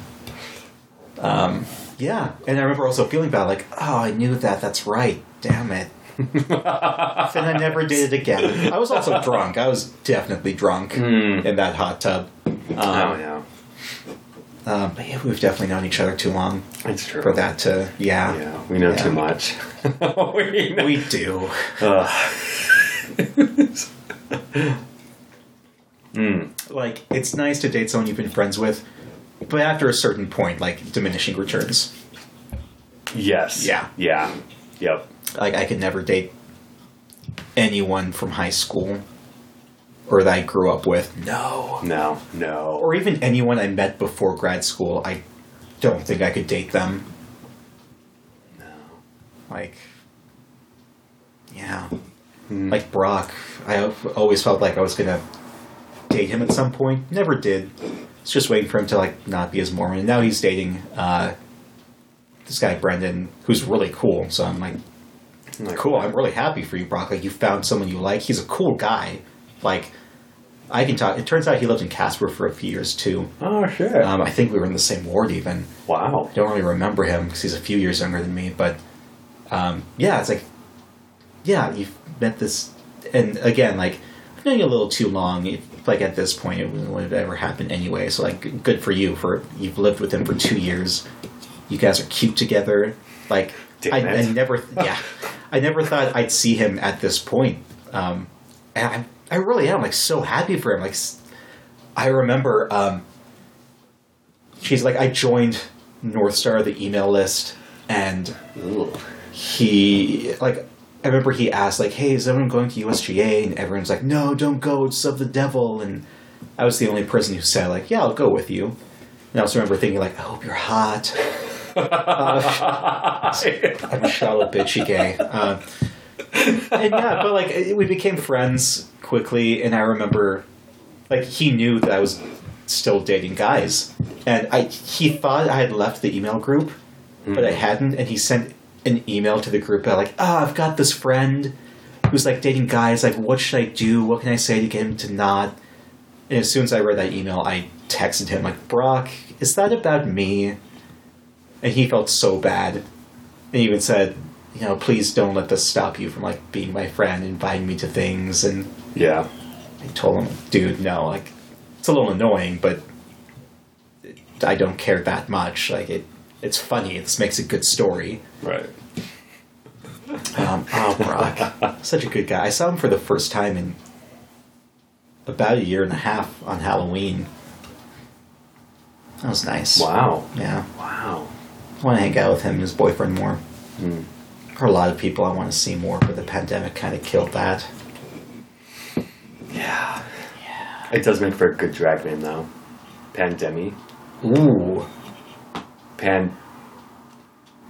Um, yeah, and I remember also feeling bad, like, oh, I knew that. That's right. Damn it. and I never did it again. I was also drunk. I was definitely drunk Hmm. in that hot tub. Um, oh yeah, um, but yeah, we've definitely known each other too long it's true. for that to. Yeah, Yeah, we know Yeah. too much. we know. we do. Ugh. Hmm. Like, it's nice to date someone you've been friends with, but after a certain point, like, diminishing returns. Yes. Yeah. Yeah. Yep. Like, I could never date anyone from high school or that I grew up with. No. No. No. Or even anyone I met before grad school. I don't think I could date them. no. Like, yeah. Like Brock, I always felt like I was gonna date him at some point. Never did. It's just waiting for him to like not be as Mormon. And now he's dating uh, this guy Brendan, who's really cool. So I'm like, Like, cool. I'm really happy for you, Brock. Like you found someone you like. He's a cool guy. Like I can talk. It turns out he lived in Casper for a few years too. Oh shit. Um, I think we were in the same ward even. wow. I don't really remember him because he's a few years younger than me. But um, yeah, it's like, yeah, you've met this, and again, like, I've known you a little too long. If, like at this point, it wouldn't have ever happened anyway. So like, good for you for you've lived with him for two years. You guys are cute together. Like, I. I never, yeah, I never thought I'd see him at this point. Um, and I, I really am like so happy for him. Like, I remember. Um, she's like, I joined North Star, the email list, and he like I remember he asked like, "Hey, is everyone going to USGA?" And everyone's like, "No, don't go. It's of the devil." And I was the only person who said like, "Yeah, I'll go with you." And I also remember thinking like, "I hope you're hot." Uh, I'm a shallow bitchy gay. Uh, and yeah, but like we became friends quickly, and I remember like he knew that I was still dating guys, and I he thought I had left the email group, but I hadn't, and he sent an email to the group like, "Ah, I've got this friend who's like dating guys. Like, what should I do? What can I say to get him to not?" And as soon as I read that email, I texted him like, "Brock, is that about me?" And he felt so bad, and he even said, "You know, please don't let this stop you from like being my friend, inviting me to things." And Yeah. I told him, "Dude, no, like it's a little annoying, but I don't care that much. Like it, it's funny. This makes a good story." Right. Um, oh, Brock, such a good guy. I saw him for the first time in about a year and a half on Halloween. That was nice. Wow. Yeah, Wow. I want to hang out with him and his boyfriend more. Hmm. There are a lot of people I want to see more, but the pandemic kind of killed that. Yeah. Yeah. It does make for a good drag name though. Pandemi. Ooh, Pan.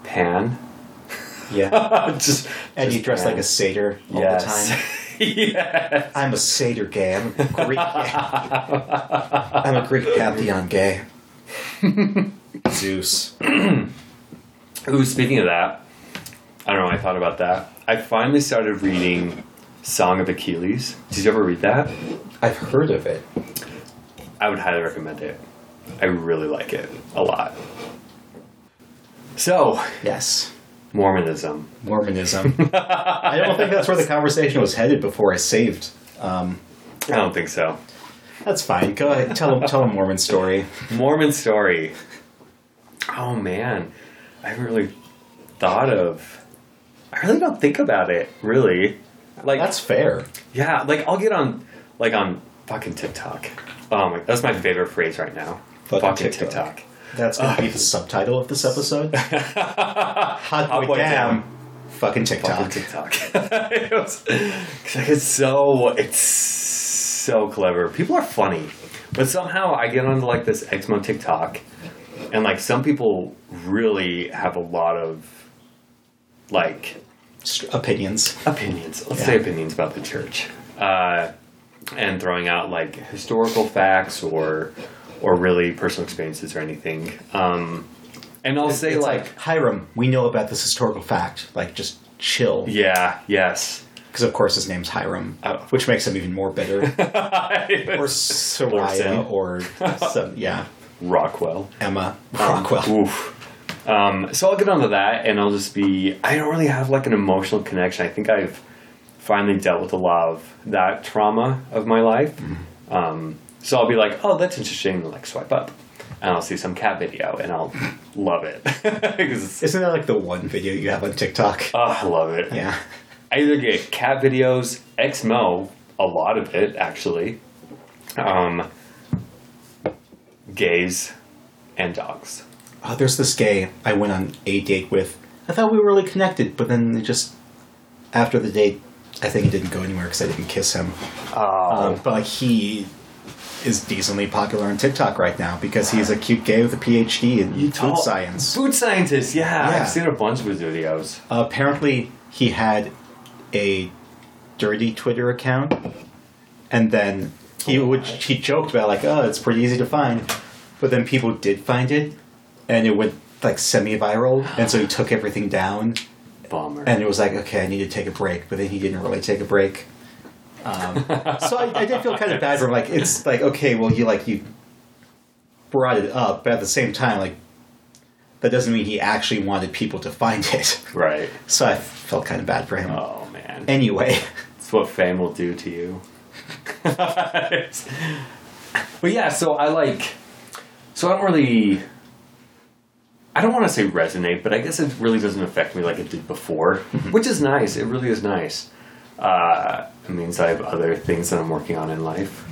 Pan. yeah. just. and just you dress pan. like a satyr all yes. the time. yes. I'm a satyr gay. I'm a Greek. I'm a Greek pantheon gay. Zeus. Ooh, speaking of that, I don't know. I thought about that. I finally started reading Song of Achilles. Did you ever read that? I've heard of it. I would highly recommend it. I really like it a lot. So, Yes. Mormonism. Mormonism. I don't think that's where the conversation was headed before I saved. Um, I don't think so. that's fine. Go ahead. Tell, tell a Mormon story. Mormon story. Oh man, I haven't really thought of. I really don't think about it. Really, like That's fair. yeah, like I'll get on like on fucking TikTok. Oh my, that's my favorite phrase right now. Fucking TikTok. TikTok. That's going to be the subtitle of this episode. Hot boy, boy damn. damn. Fucking TikTok. Fucking TikTok. it was, it's so it's so clever. People are funny, but somehow I get onto like this Exmo TikTok, and like some people really have a lot of like Opinions. opinions. Let's Yeah. say opinions about the church, uh, and throwing out like historical facts or or really personal experiences or anything. Um, and I'll say It's like, Hiram, we know about this historical fact. Like, just chill. yeah, yes. Because, of course, his name's Hiram, Oh. which makes him even more bitter. or Soraya, or some, yeah, Rockwell. Emma Um, Rockwell. oof. Um, so I'll get onto that, and I'll just be. I don't really have like an emotional connection. I think I've finally dealt with a lot of that trauma of my life. Um, so I'll be like, "Oh, that's interesting." and, Like swipe up, and I'll see some cat video, and I'll love it it's. Isn't that like the one video you have on TikTok? Oh, I love it. yeah. I either get cat videos, Exmo, a lot of it actually, Um, gays and dogs. Oh, there's this gay I went on a date with. I thought we were really connected, but then it just after the date, I think it didn't go anywhere because I didn't kiss him. Oh, Um, but like he is decently popular on TikTok right now because he's a cute gay with a PhD in food Oh, science. Food scientist, yeah, Yeah. I've seen a bunch of his videos. Uh, apparently, he had a dirty Twitter account, and then he Oh, would he joked about like, oh, it's pretty easy to find, but then people did find it, and it went like semi-viral, and so he took everything down, Bummer. and it was like, okay, I need to take a break, but then he didn't really take a break. Um, so I, I did feel kind of bad for him. Like it's like okay, well you like you brought it up, but at the same time, like that doesn't mean he actually wanted people to find it. right. So I felt kind of bad for him. Oh man, Anyway, it's what fame will do to you. but yeah, so I like. So I don't really. I don't want to say resonate, but I guess it really doesn't affect me like it did before, which is nice. It really is nice. Uh, it means I have other things that I'm working on in life,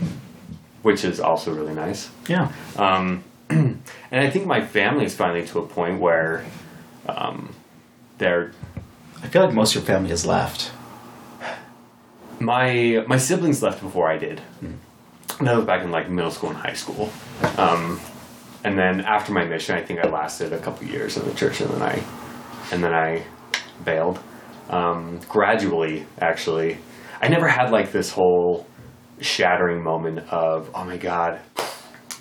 which is also really nice. yeah. Um, and I think my family is finally to a point where um, they're I feel like most of your family has left. my my siblings left before I did. And that was back in like middle school and high school. Um, and then after my mission, I think I lasted a couple years in the church, and then I and then I bailed. Um, gradually, actually, I never had like this whole shattering moment of oh my god,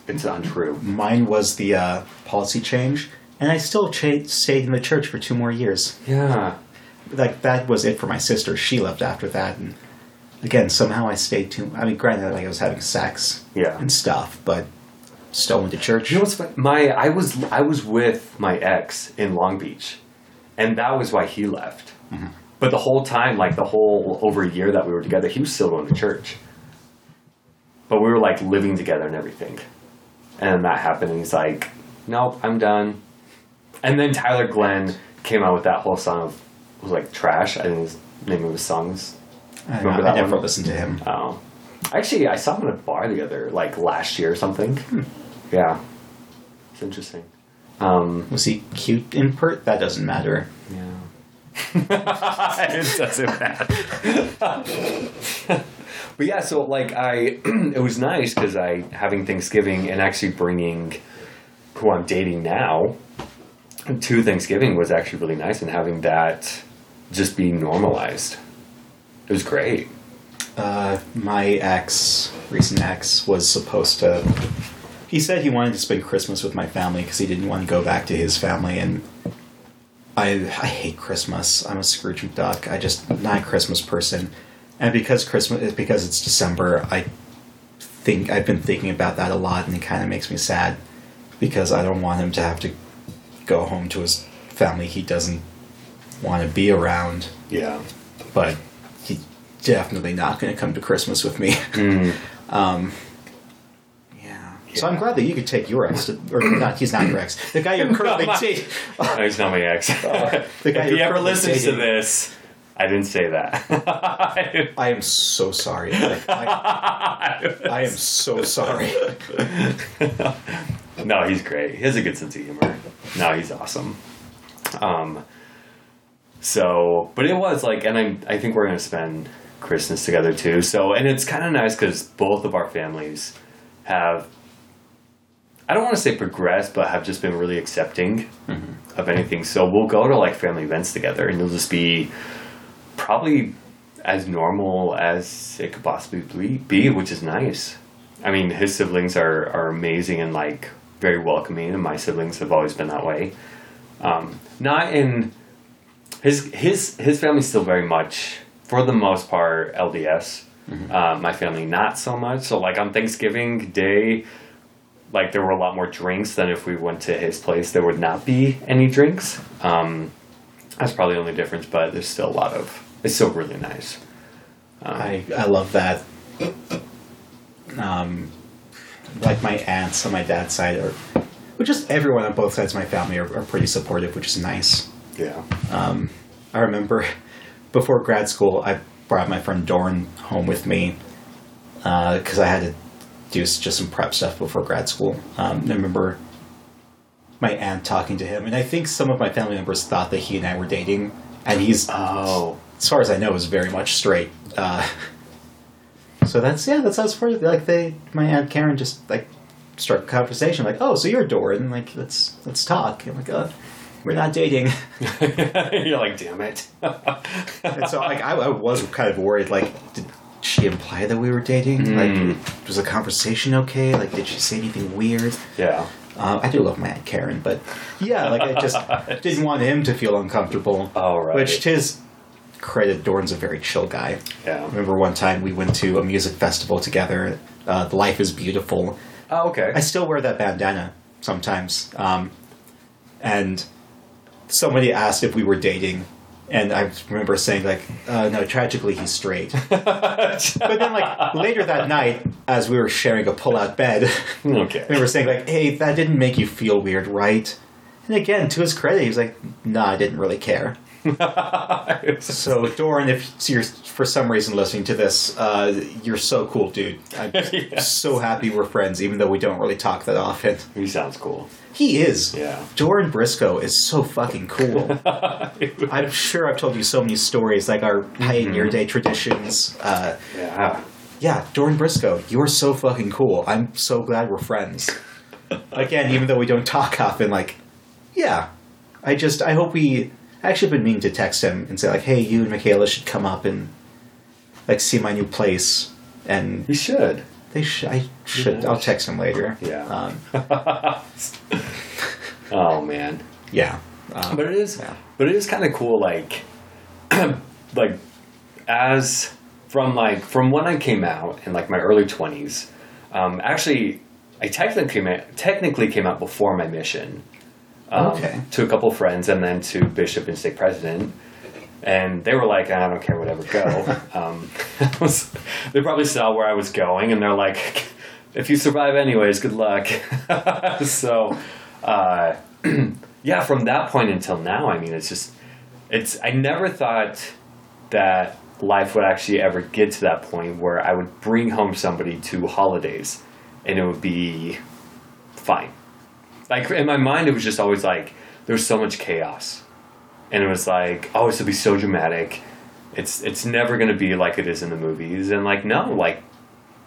it's untrue. Mine was the uh, policy change, and I still stayed in the church for two more years. Yeah, Like that was it for my sister. She left after that, and again, somehow I stayed too. I mean, granted, like I was having sex yeah. and stuff, but still went to church. You know what's funny? My I was I was with my ex in Long Beach, and that was why he left. But the whole time, like the whole over a year that we were together, he was still going to church. But we were like living together and everything, and then that happened, and he's like, "Nope, I'm done." And then Tyler Glenn came out with that whole song of was like trash. I think his name of his songs. I, Remember know, I never one? listened to him. Oh, actually, I saw him at a bar the other like last year or something. Yeah, it's interesting. Um, Was he cute in per? That doesn't matter. Yeah. it doesn't matter. but yeah, so like I, it was nice because I having Thanksgiving and actually bringing who I'm dating now to Thanksgiving was actually really nice, and having that just be normalized. It was great. Uh, my ex, recent ex, was supposed to. He said he wanted to spend Christmas with my family because he didn't want to go back to his family, and I I hate Christmas. I'm a Scrooge McDuck. I just not a Christmas person, and because Christmas because it's December, I think I've been thinking about that a lot, and it kind of makes me sad because I don't want him to have to go home to his family he doesn't want to be around Yeah. but he's definitely not going to come to Christmas with me. Mm. um, yeah. So I'm glad that you could take your ex, to, or not. He's not your ex. The guy you're currently dating. No, he's not my ex. the guy if he you're ever listens to this, I didn't say that. I am so sorry. Like, I, I am so sorry. no, he's great. He has a good sense of humor. No, he's awesome. Um, so, but it was like, and I, I think we're gonna spend Christmas together too. So, and it's kind of nice because both of our families have, I don't want to say progressed, but have just been really accepting of anything. So we'll go to like family events together, and it'll just be probably as normal as it could possibly be, which is nice. I mean, his siblings are, are amazing and like very welcoming, and my siblings have always been that way. Um, not in his his his family's still very much, for the most part, LDS. Uh, my family not so much. So like on Thanksgiving Day, like there were a lot more drinks than if we went to his place. There would not be any drinks. Um, that's probably the only difference, but there's still a lot of. It's still really nice. I I love that. Um, like my aunts on my dad's side are, but just everyone on both sides of my family are, are pretty supportive, which is nice. Yeah. Um, I remember before grad school, I brought my friend Doran home with me because I had to do just some prep stuff before grad school. Um, I remember my aunt talking to him, and I think some of my family members thought that he and I were dating, and he's, Oh. as far as I know, is very much straight. Uh, so that's yeah, that's as far as like they, my aunt Karen just like struck a conversation like, oh, so you're Doran, like let's let's talk. I'm like, uh, we're not dating. You're like, damn it. And so, like, I, I was kind of worried. Like, did she imply that we were dating? Like, was the conversation okay? Like, did she say anything weird? yeah. Uh, I do love my aunt Karen, but yeah, like, I just didn't want him to feel uncomfortable. Oh, right. Which, to his credit, Doran's a very chill guy. Yeah. I remember one time we went to a music festival together. Uh, the Life is Beautiful. Oh, okay. I still wear that bandana sometimes. Um, and somebody asked if we were dating, and I remember saying like, uh, "No, tragically he's straight." but then, like later that night, as we were sharing a pull-out bed, okay. we were saying like, "Hey, that didn't make you feel weird, right?" And again, to his credit, he was like, "Nah, I didn't really care." So, Doran, if you're for some reason listening to this, uh, you're so cool, dude. I'm Yes. so happy we're friends, even though we don't really talk that often. he sounds cool. He is. Yeah. Doran Briscoe is so fucking cool. I'm sure I've told you so many stories, like our Pioneer Day traditions. Uh, Yeah. yeah, Doran Briscoe, you're so fucking cool. I'm so glad we're friends. Again, even though we don't talk often, like, yeah. I just, I hope we. I actually been meaning to text him and say, like, hey, you and Michaela should come up and, like, see my new place. And You should. they should, I should, Yeah. I'll text him later. Yeah. Um, Oh man. yeah. Um, But it is, Yeah. but it is kind of cool. Like, like as from like from when I came out in like my early twenties. Um, actually, I technically came out, technically came out before my mission. Um, Okay. To a couple friends and then to bishop and stake president. And they were like, I don't care, whatever, go. um, was- they probably saw where I was going, and they're like, if you survive anyways, good luck. so, uh, yeah, from that point until now, I mean, it's just, it's, I never thought that life would actually ever get to that point where I would bring home somebody to holidays and it would be fine. Like, in my mind, it was just always like, there's so much chaos. And it was like, oh, this will be so dramatic. It's it's never gonna be like it is in the movies. And like, no, like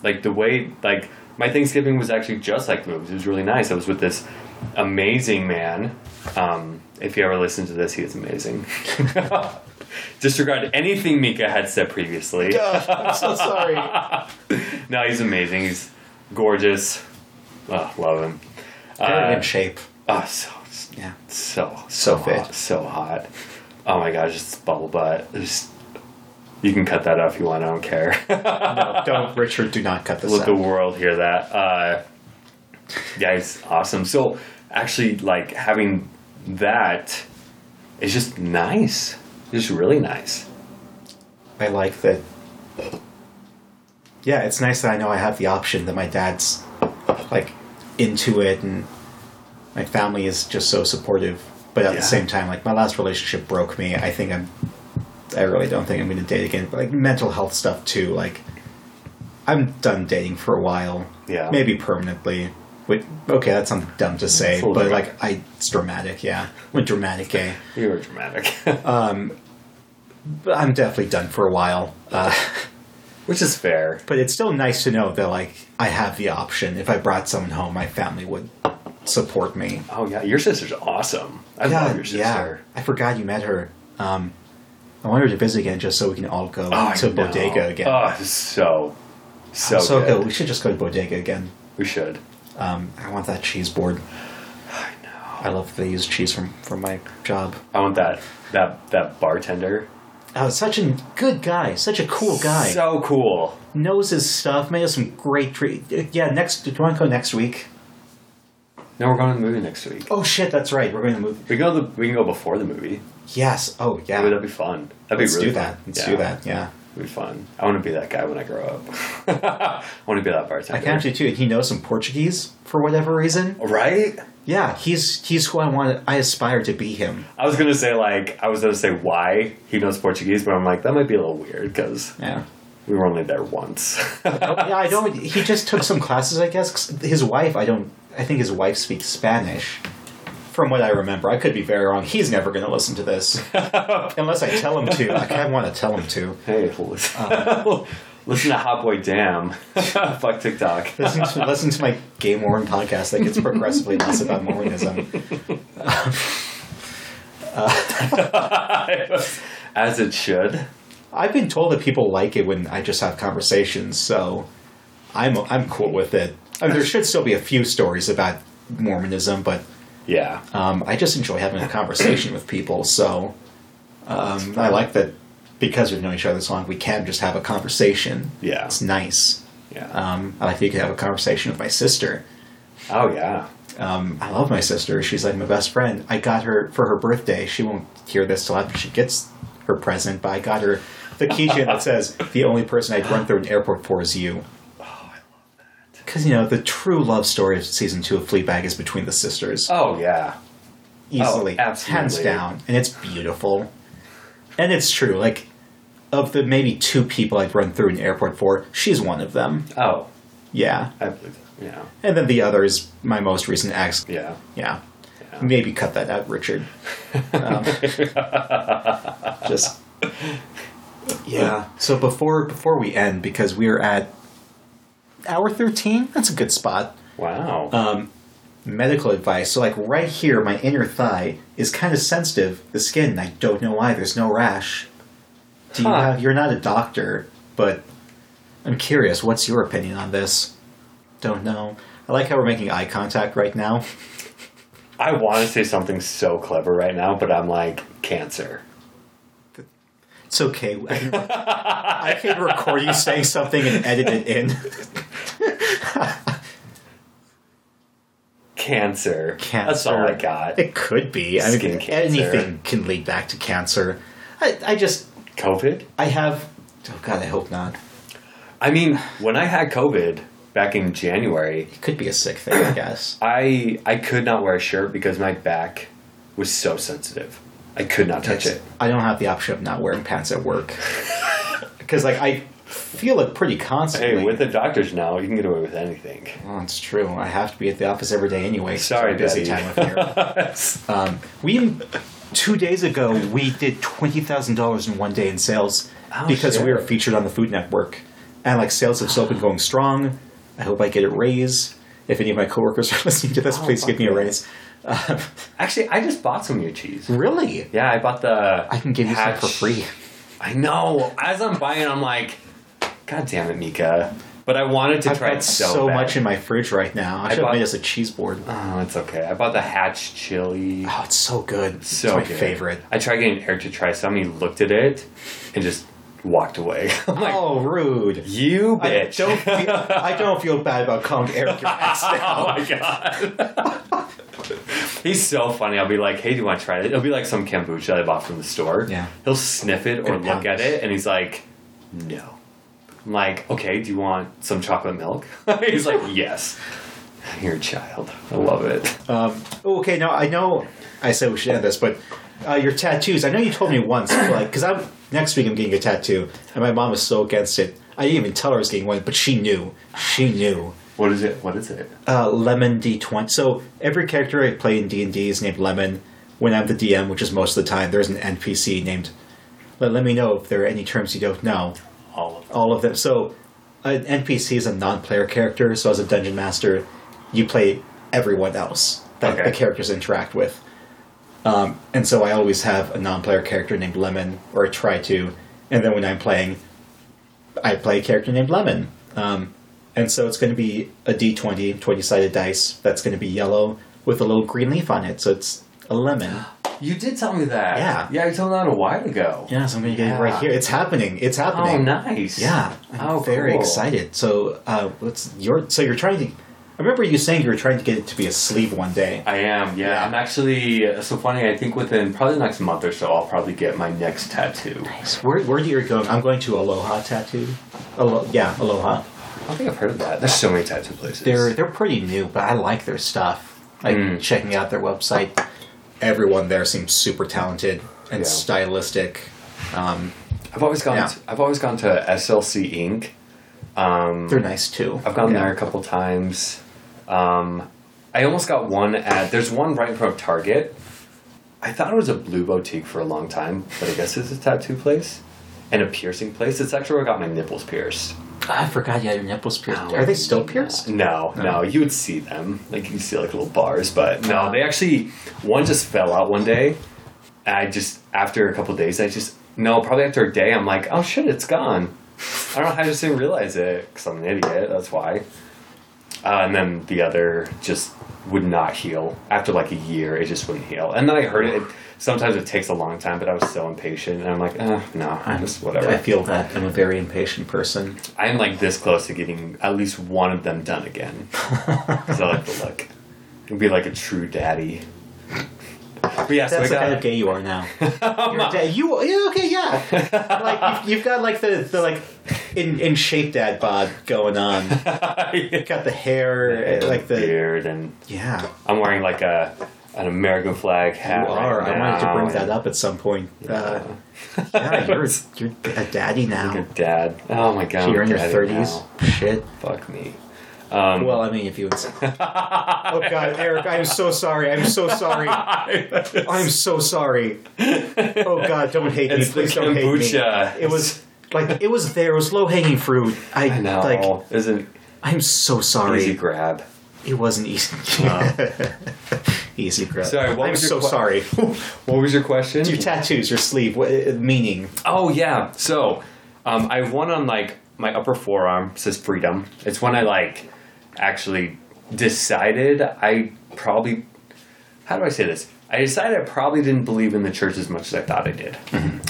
like the way like my Thanksgiving was actually just like the movies. It was really nice. I was with this amazing man. Um, if you ever listen to this, he is amazing. Disregard anything Mika had said previously. I'm so sorry. No, he's amazing. He's gorgeous. Oh, love him. Very Uh, in shape. oh, so Yeah. so So so fit. hot, so hot. Oh my gosh, it's bubble butt. Just you can cut that out if you want. I don't care. No, don't, Richard, do not cut this Let out. the world hear that. Uh, yeah, it's awesome. So actually, like having that is just nice. Just really nice. I like that. Yeah, it's nice that I know I have the option that my dad's like into it and my family is just so supportive. But at Yeah. the same time, like my last relationship broke me. I think I'm. I really don't think I'm going to date again. But like mental health stuff too. Like I'm done dating for a while. Yeah. Maybe permanently. Wait, okay, that's something dumb to say, It's a little but dramatic. like I, it's dramatic. Yeah, I'm dramatic gay. You were dramatic, Um But I'm definitely done for a while. Uh, which is fair. But it's still nice to know that like I have the option. If I brought someone home, my family would support me. Oh yeah, your sister's awesome. I love your sister. I forgot you met her. Um, I want her to visit again just so we can all go Oh, to. Bodega again. Oh, so so, so good. good. We should just go to Bodega again. We should. Um, I want that cheese board. I know. I love that they use cheese from from my job. I want that that that bartender. Oh, such a good guy, such a cool guy. So cool. Knows his stuff. Made us some great treat. Yeah, next. Do you want to go next week? No, we're going to the movie next week. Oh shit, that's right. We're going to move. We can go. The, we can go before the movie. Yes. Oh yeah. Maybe that'd be fun. That'd Let's be really do that. fun. Let's Yeah. do that. Yeah. It'd be fun. I want to be that guy when I grow up. I want to be that bartender. I can actually too. He knows some Portuguese for whatever reason. Oh, right? Yeah, he's he's who I want. I aspire to be him. I was gonna say like I was gonna say why he knows Portuguese, but I'm like that might be a little weird because Yeah. We were only there once. Oh, yeah, I don't. He just took some classes, I guess. 'cause his wife, I don't. I think his wife speaks Spanish. From what I remember, I could be very wrong. He's never going to listen to this unless I tell him to. I want to tell him to. hey, listen, listen to Hot Boy Damn. Fuck TikTok. Listen to, listen to my Gay Mormon podcast that gets progressively less about Mormonism. As it should. I've been told that people like it when I just have conversations, so I'm I'm cool with it. I mean, there should still be a few stories about Mormonism, but Yeah. um, I just enjoy having a conversation with people. So um, I like that because we've known each other so long, we can just have a conversation. Yeah. It's nice. Yeah. Um, I like that you can have a conversation with my sister. oh, yeah. Um, I love my sister. She's like my best friend. I got her for her birthday. She won't hear this till after she gets her present, but I got her the keychain that says, "The only person I'd run through an airport for is you." Because you know the true love story of season two of Fleabag is between the sisters, Oh, yeah. easily, oh, absolutely. hands down, and it's beautiful. And it's true. Like of the maybe two people I'd run through an airport for, she's one of them. Oh, Yeah, I believe that. Yeah. and then the other is my most recent ex. Yeah. Yeah. Yeah. Maybe cut that out, Richard. Um, just yeah. So before before we end, because we're at hour thirteen, that's a good spot. Wow. Um, medical advice. So like right here, my inner thigh is kind of sensitive. The skin. I don't know why. There's no rash. Do you Huh. have? You're not a doctor, but I'm curious. What's your opinion on this? Don't know. I like how we're making eye contact right now. I want to say something so clever right now, but I'm like, cancer. It's okay. I can record you saying something and edit it in. Cancer. Cancer. That's all I got. It could be. I Skin mean, cancer. anything can lead back to cancer. I, I just, COVID? I have. Oh God, I hope not. I mean, when I had COVID back in January, It could be a sick thing, I guess. I I could not wear a shirt because my back was so sensitive. I could not touch it. I don't have the option of not wearing pants at work because, like, I feel it pretty constantly. Hey, with the doctors now, you can get away with anything. well, it's true. I have to be at the office every day anyway. Sorry, busy time of year. Um, we two days ago we did twenty thousand dollars in one day in sales Oh, because shit. we were featured on the Food Network, and like sales have still been going strong. I hope I get a raise. If any of my coworkers are listening to this, Oh, please give me a raise. Actually, I just bought some of your cheese. Really? Yeah, I bought the. I can give you some for free. I know. As I'm buying, I'm like, God damn it, Mika. But I wanted to I've try got it so, so, bad. much in my fridge right now. I, I should have bought- made us a cheese board. Oh, it's okay. I bought the Hatch chili. Oh, it's so good. so it's my good. favorite. I tried getting Eric to try some. He looked at it and just walked away. I'm like, oh, rude. you I bitch. don't, feel, I don't feel bad about calling Eric your ex oh my god. He's so funny. I'll be like, "Hey, do you want to try it?" It'll be like some kombucha I bought from the store. Yeah. He'll sniff it or look at it, and he's like, "No." I'm like, "Okay, do you want some chocolate milk?" he's like, "Yes." You're a child. I love it. Um, okay, now I know I said we should end this, but uh, your tattoos. I know you told me once, like, because I'm next week I'm getting a tattoo, and my mom is so against it. I didn't even tell her I was getting one, but she knew. She knew. What is it? What is it? Uh, Lemon D20. So every character I play in D and D is named Lemon. When I'm the DM, which is most of the time, there's an NPC named. Let, let me know if there are any terms you don't know. All of them. all of them. So, an NPC is a non-player character. So, as a dungeon master, you play everyone else that Okay. the characters interact with. Um, and so, I always have a non-player character named Lemon, or I try to. And then when I'm playing, I play a character named Lemon. Um, and so, it's going to be a D20, 20-sided dice. That's going to be yellow with a little green leaf on it. So it's a lemon. You did tell me that. Yeah. Yeah, you told me that a while ago. Yeah, so I'm going to get it right here. It's happening. It's happening. Oh, nice. Yeah, I'm Oh, very cool. excited. So, uh, what's your? So you're trying to? I remember you saying you were trying to get it to be a sleeve one day. I am, yeah. Yeah. I'm actually uh, so funny. I think within probably the next month or so, I'll probably get my next tattoo. Nice. Where Where do you go? I'm going to Aloha Tattoo. Alo- yeah, Aloha. I don't think I've heard of that. There's so many tattoo places. They're they're pretty new, but I like their stuff. Like Mm. checking out their website. Everyone there seems super talented and Yeah. stylistic. Um, I've always gone. Yeah. To, I've always gone to SLC Inc. Um, They're nice too. I've gone Yeah. there a couple times. Um, I almost got one at. There's one right in front of Target. I thought it was a blue boutique for a long time, but I guess it's a tattoo place and a piercing place. It's actually where I got my nipples pierced. I forgot Yeah, your nipples pierced. No. Are they still pierced? No, no, No. you would see them. Like you see like little bars, but no, they actually one just fell out one day. And I just after a couple days, I just no, probably after a day, I'm like, oh shit, it's gone. I don't know how I just didn't realize it because I'm an idiot. That's why. Uh, and then the other just would not heal after like a year. It just wouldn't heal. And then I heard it. Sometimes it takes a long time, but I was so impatient, and I'm like, eh, no, just whatever. I feel that I'm a very impatient person. I'm like this close to getting at least one of them done again. Because I like the look. It'd be like a true daddy. But yeah, so That's the got of gay you are now. You're a dad. You yeah, okay, yeah. like you've, you've got like the, the like in in shape dad bod going on. You've got the hair, uh, like the beard, and yeah. I'm wearing like a an American flag You hat. are. right I wanted to bring that up at some point. Uh, yeah, you're you're a daddy now. Like a dad. Oh my god. You're in your thirties. Shit. Fuck me. Um, Well, I mean, if you would. Say. oh God, Eric, I'm so sorry. I'm so sorry. I'm so sorry. Oh God, don't hate me. Please don't hate me. It was like it was there. It was low hanging fruit. I, I know. like. Isn't I'm so sorry. easy grab. It wasn't easy. easy grab. Sorry, what I'm was your so que- sorry. What was your question? your tattoos, your sleeve, what, uh, meaning? Oh yeah. So um, I have one on like my upper forearm says freedom. It's when I like actually decided I probably how do I say this? I decided I probably didn't believe in the church as much as I thought I did.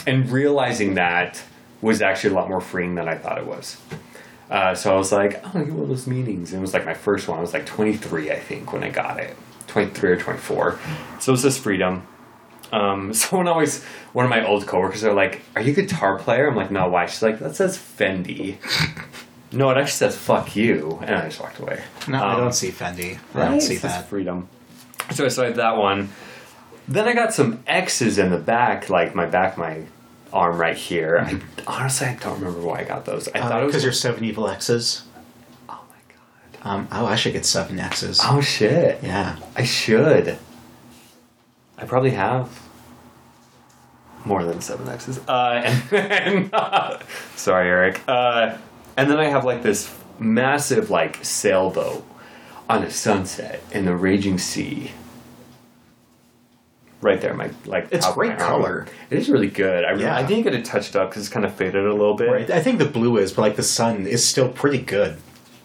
And realizing that was actually a lot more freeing than I thought it was. Uh, so I was like, oh, get one of those meetings. And it was like my first one. I was like 23, I think, when I got it. 23 or 24. So it was this freedom. Um, someone always, one of my old coworkers are like, "Are you a guitar player?" I'm like, "No, why?" She's like, "That says Fender." no, it actually says "fuck you," and I just walked away. No, I Um, don't see Fender. I Right, don't see that. freedom. So I started that one. Then I got some X's in the back, like my back, my arm right here. I, honestly, I don't remember why I got those. I thought it was because Uh, you're seven evil X's. Oh my god! Um, oh, I should get seven X's. Oh shit! Yeah. I should. I probably have more than seven X's. Uh, and then, sorry, Eric. Uh, and then I have like this massive like sailboat on a sunset in the raging sea. Right there, my like. It's great color. It is really good. I, Yeah. I didn't get it touched up because it's kind of faded a little bit. Right. I think the blue is, but like the sun is still pretty good.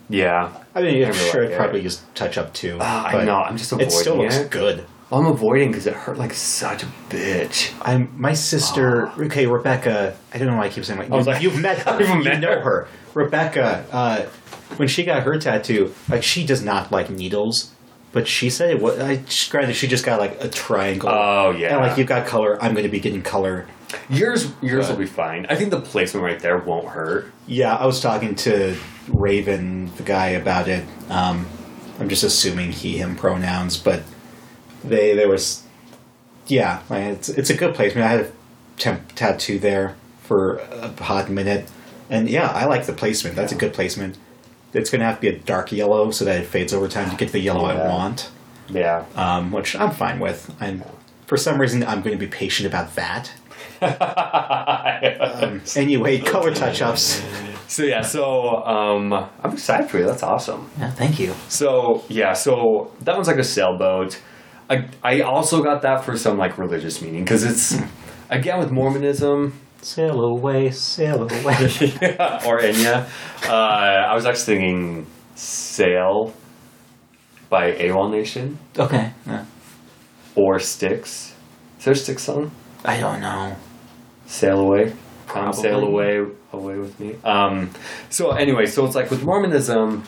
Yeah. I mean, I'm sure like it probably just touch up too. Ah, I know, I'm just It still avoiding looks it. good. Well, I'm avoiding because it hurt like such a bitch. I'm my sister. Okay, Rebecca. I don't know why I keep saying like, I was you, like- you've met her. You met know her. her. Rebecca. Uh, when she got her tattoo, like she does not like needles, but she said it was. I granted she just got like a triangle. Oh yeah. And like you've got color, I'm going to be getting color. Yours, yours will be fine. I think the placement right there won't hurt. Yeah, I was talking to Raven, the guy, about it. Um, I'm just assuming he, him pronouns, but they there was, yeah, like, it's it's a good placement. I had a temp tattoo there for a hot minute, and yeah, I like the placement. That's a good placement. It's going to have to be a dark yellow so that it fades over time to get the yellow I want, Yeah. um, which I'm fine with. I'm for some reason I'm going to be patient about that. Um, anyway, color touch ups. so yeah, so um, I'm excited for you. That's awesome. Yeah, thank you. So yeah, so that one's like a sailboat. I I also got that for some like religious meaning because it's again with Mormonism Sail away, sail away. or Enya. Uh, I was actually thinking "Sail" by AWOLNATION okay. yeah. or Styx. Is there a Styx song? I don't know. Sail away. Come Probably. sail away away with me. Um so anyway, so it's like with Mormonism,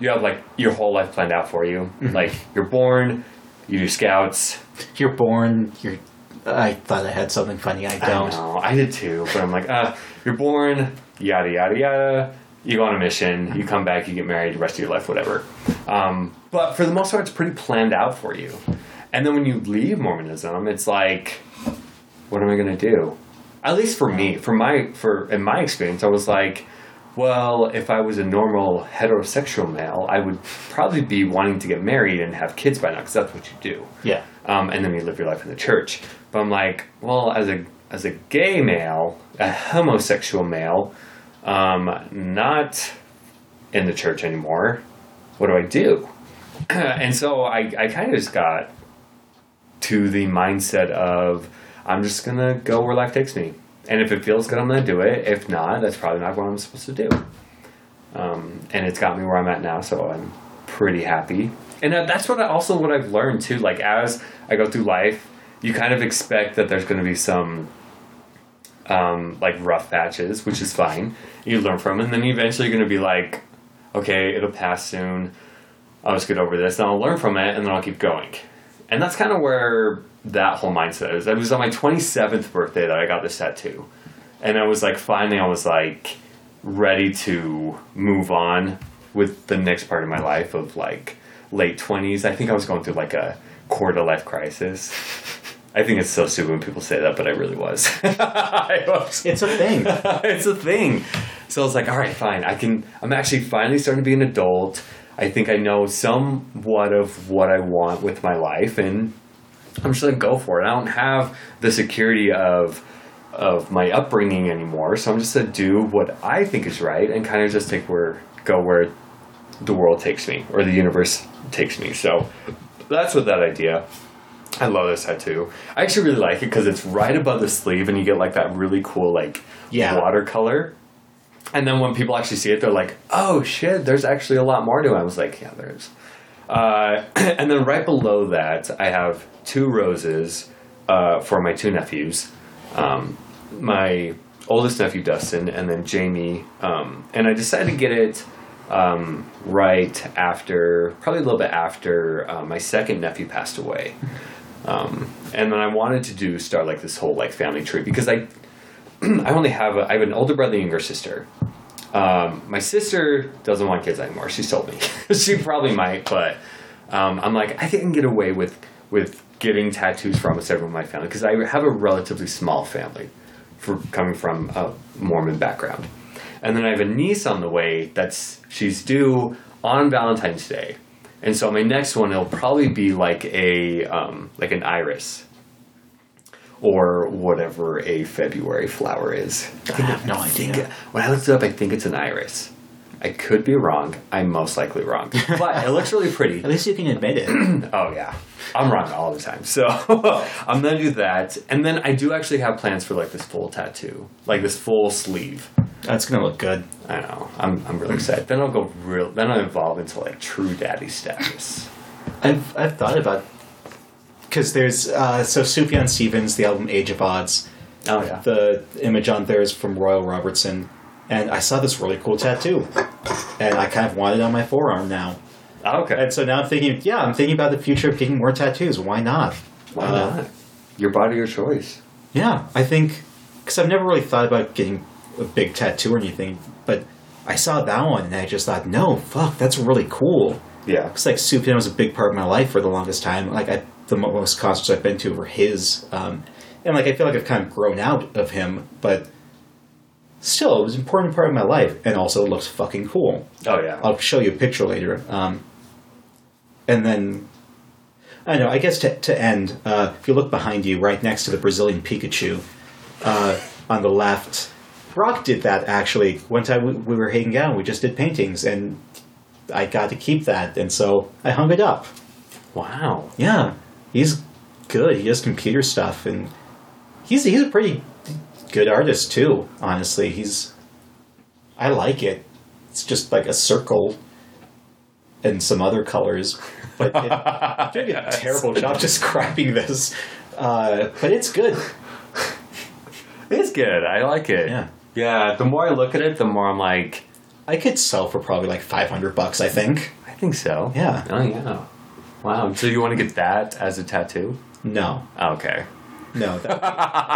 you have like your whole life planned out for you. Like you're born, you do scouts. You're born. You're. I thought I had something funny. I don't. I, know, I did too, but I'm like, uh, you're born, yada yada yada. You go on a mission, you come back, you get married, the rest of your life, whatever. Um, but for the most part, it's pretty planned out for you. And then when you leave Mormonism, it's like, what am I gonna do? At least for me, for my for in my experience, I was like, well, if I was a normal heterosexual male, I would probably be wanting to get married and have kids by now because that's what you do. Yeah. Um, and then you live your life in the church. But I'm like, well, as a as a gay male, a homosexual male, um, not in the church anymore. What do I do? and so I, I kind of just got to the mindset of I'm just gonna go where life takes me, and if it feels good, I'm gonna do it. If not, that's probably not what I'm supposed to do. Um, and it's got me where I'm at now, so I'm pretty happy. And uh, that's what I, also what I've learned too. Like as I go through life, you kind of expect that there's going to be some um, like rough patches, which is fine. You learn from, and then eventually you're going to be like, okay, it'll pass soon. I'll just get over this, and I'll learn from it, and then I'll keep going. And that's kind of where that whole mindset is. It was on my 27th birthday that I got this tattoo, and I was like, finally, I was like ready to move on with the next part of my life of like late 20s. I think I was going through like a quarter life crisis. I think it's so stupid when people say that, but I really was. I was. It's a thing. it's a thing. So I was like, all right, fine. I can. I'm actually finally starting to be an adult. I think I know somewhat of what I want with my life, and I'm just gonna go for it. I don't have the security of of my upbringing anymore, so I'm just gonna do what I think is right and kind of just take where go where the world takes me or the universe takes me. So that's what that idea. I love this tattoo. I actually really like it because it's right above the sleeve, and you get like that really cool like Yeah. watercolor. And then when people actually see it, they're like, "Oh shit! There's actually a lot more to it." I was like, "Yeah, there is." Uh, and then right below that, I have two roses uh, for my two nephews. Um, my oldest nephew Dustin, and then Jamie. Um, and I decided to get it um, right after, probably a little bit after uh, my second nephew passed away. Um, and then I wanted to do start like this whole like family tree because I I only have a, I have an older brother and younger sister. Um, my sister doesn't want kids anymore. She's told me she probably might, but um, I'm like I can get away with with getting tattoos for almost everyone in my family because I have a relatively small family for coming from a Mormon background. And then I have a niece on the way that's she's due on Valentine's Day. And so my next one it'll probably be like a um, like an iris or whatever a February flower is. I have no I think- idea. when I looked it up, I think it's an iris. I could be wrong. I'm most likely wrong, but it looks really pretty. At least you can admit it. Oh yeah, I'm wrong all the time. So I'm gonna do that, and then I do actually have plans for like this full tattoo, like this full sleeve. That's gonna look good. I know. I'm I'm really excited. Then I'll go real. Then I'll evolve into like true daddy status. I've I've thought about because there's uh, so Sufjan Stevens, the album Age of Adz. Oh yeah. The image on there is from Royal Robertson, and I saw this really cool tattoo, and I kind of want it on my forearm now. okay. And so now I'm thinking, yeah, I'm thinking about the future of getting more tattoos. Why not? Why Uh, not? Your body, your choice. Yeah, I think because I've never really thought about getting a big tattoo or anything, but I saw that one and I just thought, no, fuck, that's really cool. Yeah. It's like Sufjan was a big part of my life for the longest time. Like I, the most concerts I've been to were his, um, and like I feel like I've kind of grown out of him, but still, it was an important part of my life, and also it looks fucking cool. Oh yeah. I'll show you a picture later. Um, and then, I know, I guess to, to end, uh, if you look behind you, right next to the Brazilian Pikachu, uh, on the left, Brock did that actually. One time we, we were hanging out, we just did paintings, and I got to keep that, and so I hung it up. Wow. Yeah, he's good. He does computer stuff, and he's he's a pretty good artist too. Honestly, he's I like it. It's just like a circle and some other colors, but it, doing a terrible job describing this. Uh, but it's good. It's good. I like it. Yeah. Yeah. The more I look at it, the more I'm like, I could sell for probably like 500 bucks. I think. I think so. Yeah. Oh yeah. Wow. So you want to get that as a tattoo? No, Oh, okay. No. That,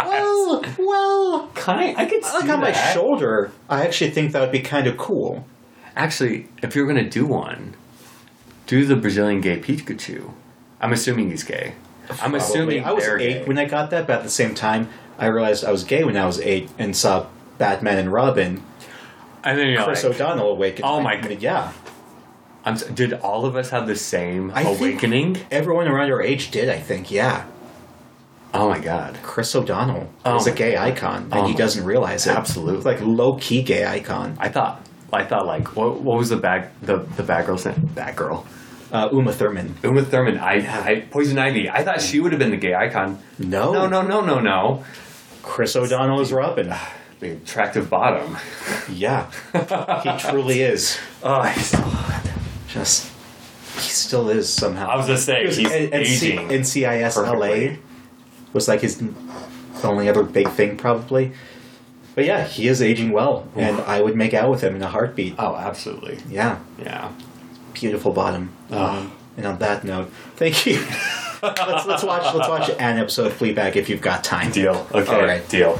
well, well. Kind. I could see Look on my that. shoulder. I actually think that would be kind of cool. Actually, if you're gonna do one, do the Brazilian gay Pikachu. I'm assuming he's gay. I'm assuming I was eight gay. when I got that, but at the same time, I realized I was gay when I was eight and saw Batman and Robin. And then you're Chris like, O'Donnell awakened. Oh my God. Yeah, I'm, did all of us have the same I think- awakening? everyone around our age did. I think. Yeah, Oh my god. Chris O'Donnell Oh is a gay icon, and Oh he doesn't realize it. Absolutely. like low key gay icon. I thought I thought like what, what was the bag the the bad girl's name? Bad girl. Uh, Uma Thurman. Uma Thurman. I, I Poison Ivy. I thought she would have been the gay icon. No, No, no, no, no, no. Chris O'Donnell is Robin. The attractive bottom. Yeah, he truly is. Oh, he's Just he still is somehow. I was just saying, he's N- NC aging NCIS LA perfectly. Was like his only other big thing, probably. But yeah, he is aging well, and I would make out with him in a heartbeat. Oh, absolutely. Yeah, Yeah. beautiful bottom. Um, and on that note, thank you. let's let's watch let's watch an episode of Fleabag if you've got time. Deal. Okay. All right. Deal.